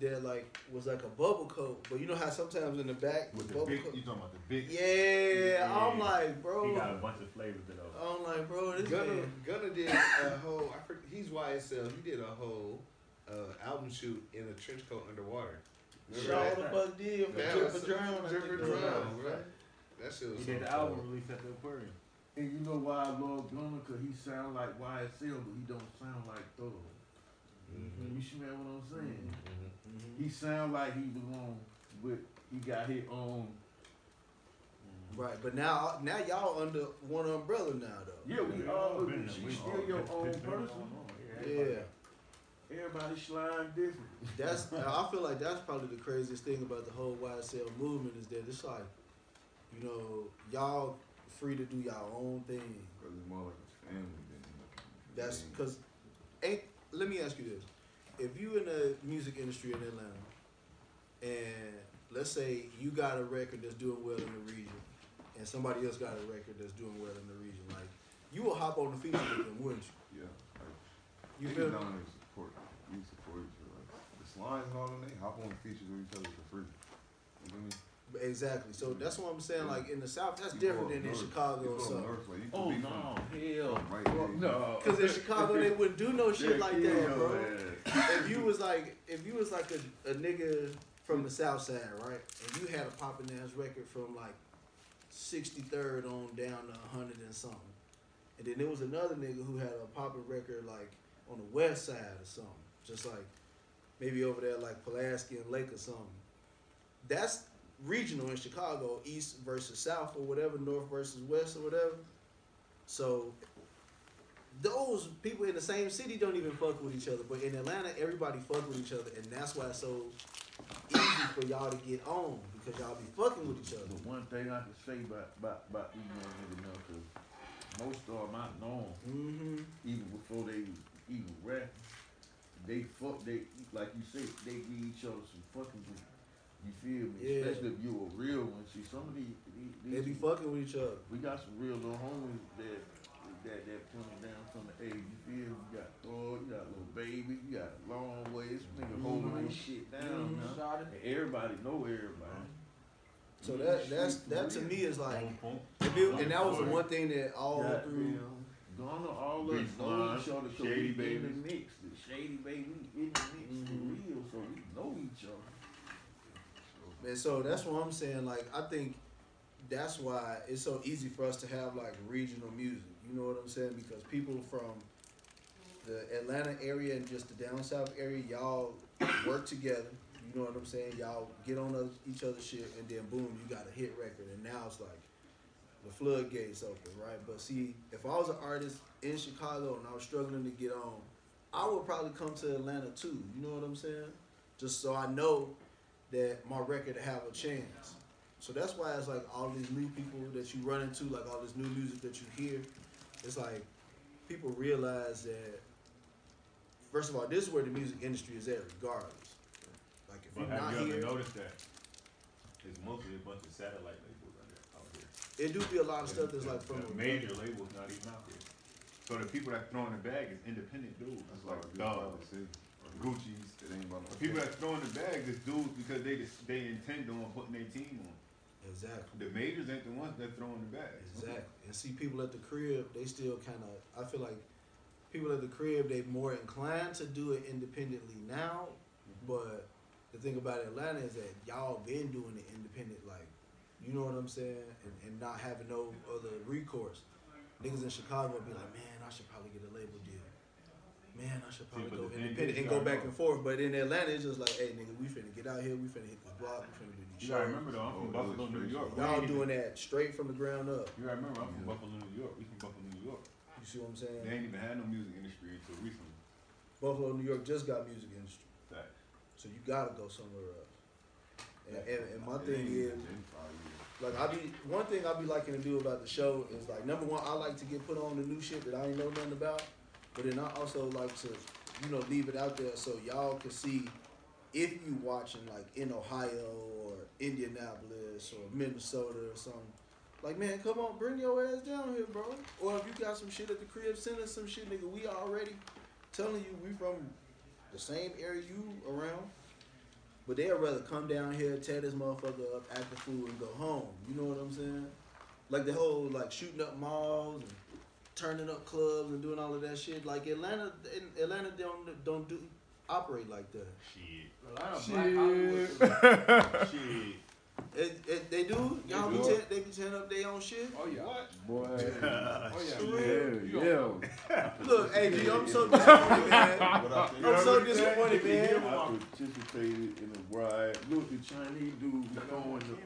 that like was like a bubble coat, but you know how sometimes in the back With the bubble big, coat. you talking about the big? Yeah, I'm like, bro. He got a bunch of flavors to those. I'm like, bro, this Gunna, man. Gunna did a whole. I forget, he's YSL. He did a whole uh, album shoot in a trench coat underwater. Remember Shaw that? the fuck did for That Drip was- Drown. I Drip think or it was. Drown, right? That shit was He so did the cold. album release at the aquarium. And you know why I love Gunna? Cause he sound like YSL, but he don't sound like Thug. Mhm. You smell what I'm saying? Mhm. Mhm. He sound like he was on, but he got hit on. Right, but now now y'all under one umbrella now though. Yeah, we all. been in- She's we still all your been- own been- been person. on, on. Yeah, Everybody slime different. that's. I feel like that's probably the craziest thing about the whole YSL movement is that it's like, you know, y'all free to do y'all own thing. Because it's more like a family than a That's because ain't. Let me ask you this: if you in the music industry in Atlanta, and let's say you got a record that's doing well in the region, and somebody else got a record that's doing well in the region, like you will hop on the feature with them, wouldn't you? Yeah. Like, You feel me? down there and support. We support each other. Like, the slimes and all them, they hop on the features with each other for free. You know what I mean? Exactly. So that's what I'm saying. Like in the South, that's You different go than in north- Chicago you or something. north, like, you oh, could Oh be no, hell right there. no. Because in Chicago they wouldn't do no *laughs* shit like that, Hell, bro. man. If you was like, if you was like a, a nigga from the South Side, right, and you had a poppin' ass record from like 63rd on down to 100 and something, and then there was another nigga who had a poppin' record like on the West Side or something, just like maybe over there like Pulaski and Lake or something. That's regional in Chicago, East versus South or whatever, North versus West or whatever. So those people in the same city don't even fuck with each other. But in Atlanta, everybody fuck with each other, and that's why it's so easy for y'all to get on because y'all be fucking with each other. But one thing I can say about about about these young niggas now, cause most of them I know, Mm-hmm. even before they even rap, they fuck they like you say they give each other some fucking. You feel me? Yeah. Especially if you a real one. See, some of these, these, They be these fucking with each other. we got some real little homies that that that coming down from the A. You feel? me? You got Thor, you got little baby, you got long ways, nigga holding Mhm. this shit down Mhm. now. And everybody know everybody. So that that's that to me is like, Boom, boom. if it, and that was the one thing that all through. Goddamn. Gonna all of us know Line, each other 'cause Shady we in the mix. The shady baby in the mix Mhm. for real, so we know each other. And so that's what I'm saying. Like, I think that's why it's so easy for us to have like regional music. You know what I'm saying? Because people from the Atlanta area and just the down south area, y'all work together. You know what I'm saying? Y'all get on each other's shit, and then boom, you got a hit record. And now it's like the floodgates open, right? But see, if I was an artist in Chicago and I was struggling to get on, I would probably come to Atlanta too. You know what I'm saying? Just so I know that my record have a chance. So that's why it's like all these new people that you run into, like all this new music that you hear. It's like people realize that. First of all, this is where the music industry is at, regardless. Like if But you're have not you ever here, noticed that it's mostly a bunch of satellite labels out there- here? it do be a lot of stuff that's like from the major labels not even out there. So the people that throw in the bag is independent dudes. That's like like Dogs, Gucci. Gucci's. It ain't about no The people that throw in the bag is dudes because they just, they intend on putting their team on. exactly. The majors ain't the ones that throw in the bag. Exactly. And see people at the crib, they still kind of. I feel like people at the crib, they more inclined to do it independently now. Mm-hmm. But the thing about Atlanta is that y'all been doing it independent, like you know what I'm saying, and, and not having no other recourse. Niggas in Chicago be like, man, I should probably get a label deal. Man, I should probably but go independent and go back know. and forth. But in Atlanta, it's just like, hey, nigga, we finna get out here, we finna hit this block, we finna do these You gotta shows. remember though, I'm from Oh, Buffalo, New. York. Y'all ain't even- doing that straight from the ground up. You gotta remember, I'm from Yeah. Buffalo, New York. We from Buffalo, New York. You see what I'm saying? They ain't even had no music industry until recently. Buffalo, New York just got music industry, Fact. so you gotta go somewhere else. And, and, and my thing is, even been five years. like, I be one thing I be liking to do about the show is like number one, I like to get put on the new shit that I ain't know nothing about, but then I also like to, you know, leave it out there so y'all can see if you watching like in Ohio or Indianapolis or Minnesota or something. Like man, come on, bring your ass down here, bro. Or if you got some shit at the crib, send us some shit, nigga. We already telling you we from the same area you around. But they'd rather come down here, tear this motherfucker up, act the fool, and go home. You know what I'm saying? Like the whole like shooting up malls and turning up clubs and doing all of that shit. Like Atlanta, in Atlanta don't don't do operate like that. Shit. Atlanta, Black Hollywood. *laughs* Shit. It, it, they do. Y'all be do. tear, they be tearing up their own shit. Oh yeah. Boy, *laughs* Oh yeah. yeah, yeah. *laughs* Look, hey, G, I'm so *laughs* disappointed, man. I think- I'm so disappointed, man. I participated in a ride. Look, the Chinese dude was going to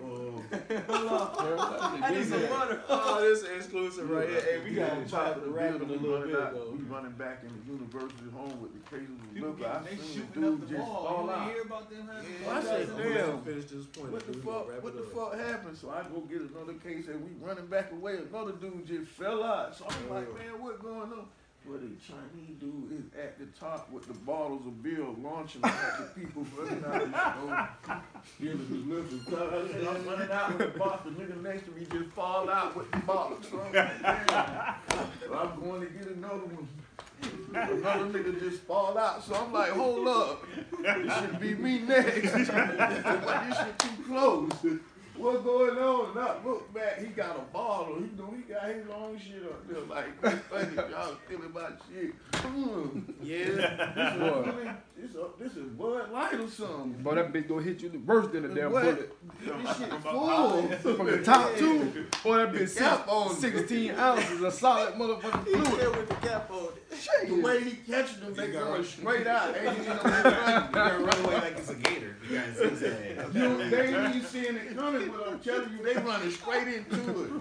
uh, I need some water. Oh, this is exclusive right here. Hey, we got to try to the rap a building, we little running bit out- though. We running back in the university home with the cases of People. I they seen shooting up dude the just ball. fall You out. hear about them having I said, damn. Finish this point. What the fuck? What the fuck happened? So I go get another case and we running back away. Another dude just fell out. So I'm like, man, what going on? Well, the Chinese dude, is at the top with the bottles of beer launching at the *laughs* people running out of the store. Giving the liquor. So I'm running out with the bottle. The nigga next to me just fall out with the bottle. So I'm like. So I'm going to get another one. Another nigga just fall out. So I'm like, hold up. It should be me next. *laughs* but this shit too close. What's going on? Not look back, he got a bottle. He know he got his own shit up there. Like, funny, y'all stealing my shit. Mm. Yeah. This is, really, this, a, this is Bud Light or something. Boy, that bitch gonna hit you the worst in the damn What? bullet. This shit full. From the top two, boy, that bitch Cap on. six, 16 ounces of solid motherfucking fluid. with the cap on. it. The way he catching them, they You got going straight out. Ain't even no *laughs* You gotta run away like it's a gator. You gotta zigzag. You, they ain't even seeing it coming, but I'm telling you, they running straight into it.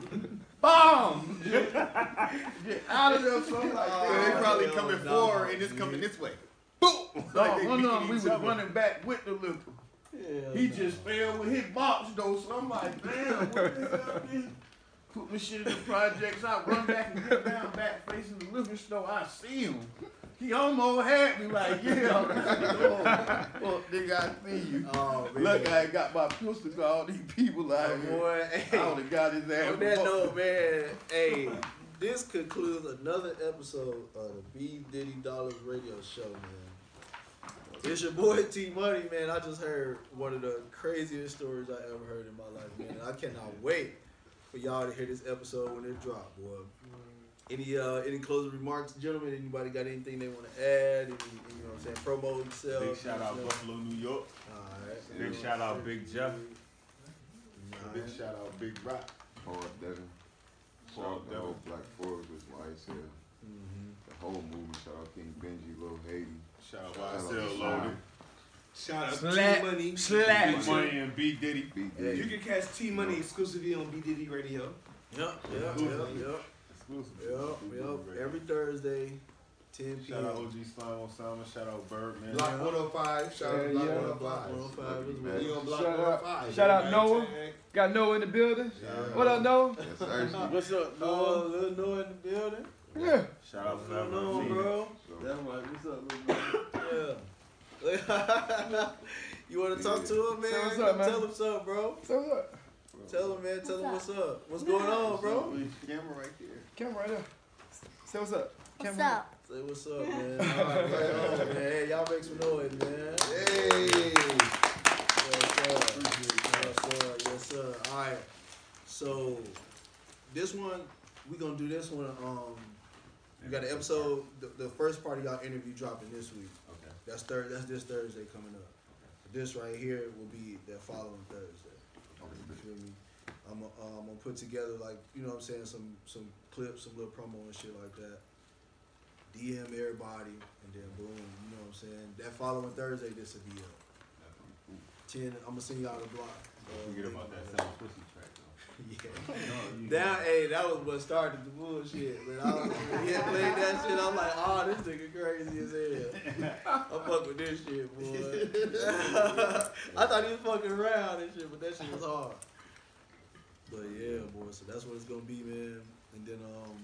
Bomb! *laughs* Just, just out of there, something like So that. they probably Oh, coming forward and it's coming this way. Boom! No, they one of them, we each was other. running back with the liquor. He just fell with his box though, so I'm like, damn, what the hell this? Put my shit in the projects, I run back and get down back facing the liquor store, I see him. He almost had me like, yeah, I'm *laughs* like, oh, fuck, nigga, I see you. Oh, man. Look, I ain't got my pistol to all these people out oh, here. Boy, I hey. would have got his ass. On that note, man, hey, this concludes another episode of the B Diddy Dollars Radio Show, man. It's your boy T Money, man. I just heard one of the craziest stories I ever heard in my life, man. I cannot wait for y'all to hear this episode when it drop, boy. Any uh any closing remarks, gentlemen? Anybody got anything they want to add? Any, you know what I'm saying? Promo themselves. Big shout out you? Buffalo, New York. Alright. Big shout out Big Jeff. Big shout out Big Rock. Hard Devin. Shout Shout out out the Devin. whole Black Forest with Ice here. Mhm. The whole movie. Shout out King Benji, Lil Haiti. Shout out Shout out YSL Sean. Loaded. Shout out Slap. T Money. Slap. Big Money and B Diddy. B Hey. You can catch T Money exclusively on B Diddy Radio. Yep, yep, yep, yep. Exclusive. Yep, yep. Every Thursday, 10 p.m. Shout out OG Slime Osama. Shout out Birdman. Block 105. Shout out Block yeah. 105. 105 as Man. well. We on Block Shout out- 105. shout out Noah. Got Noah in the building. Yeah. What up, Noah? Yes, sir. What's up, Oh, Noah? Um, Lil Noah in the building. Yeah. Shout out What's Forever. going on, bro? That's right. What's up, little man? Yeah. *laughs* you want to talk to him, man? Say what's up, man. Tell him something, bro. So what? Tell him, man. Tell him what's What's up. What's going on, bro? Camera right there. Camera right there. Say what's up. What's Camera. up? Say what's up, man. All right, right on, man. *laughs* Hey, y'all make some noise, man. Hey. Yes, sir. Yes, sir. Yes, sir. All right. So this one, we gonna do this one. Um, we got an episode. The, the first part of y'all interview dropping this week. Okay. That's third. That's this Thursday coming up. This right here will be the following Thursday. You feel me? I'm gonna um, put together like you know what I'm saying some some clips, some little promo and shit like that. DM everybody, and then boom, you know what I'm saying. That following Thursday, this will be up. Ten. I'm gonna send y'all the block. Uh, Forget about that sound pussy track. *laughs* yeah. Down, hey, that was what started the bullshit. But I was, he played that shit. I'm like, oh, this nigga crazy as hell. I fuck with this shit, boy. *laughs* I thought he was fucking around and shit, but that shit was hard. But yeah, boy. So that's what it's gonna be, man. And then, um,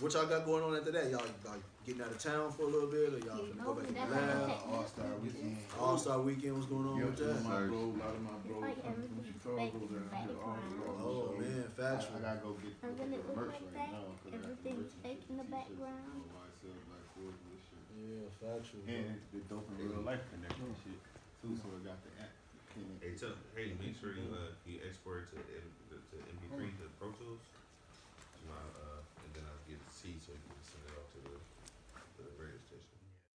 what y'all got going on after that? Y'all like getting out of town for a little bit, or y'all You finna know go back to that's the lab? All Star Weekend. All Star Weekend, what's going on Yep, with that? My bro, a lot of my bros like come from Chicago down here. All Oh So, man, I, factual. I gotta go get I'm gonna the look merch like right that. now. 'cause I got the Everything's fake in the background. so YSL Black Forest and this shit. Yeah, factual. And the dope in real life connection shit too. So I got the app. Hey, tell, hey, make sure you uh you export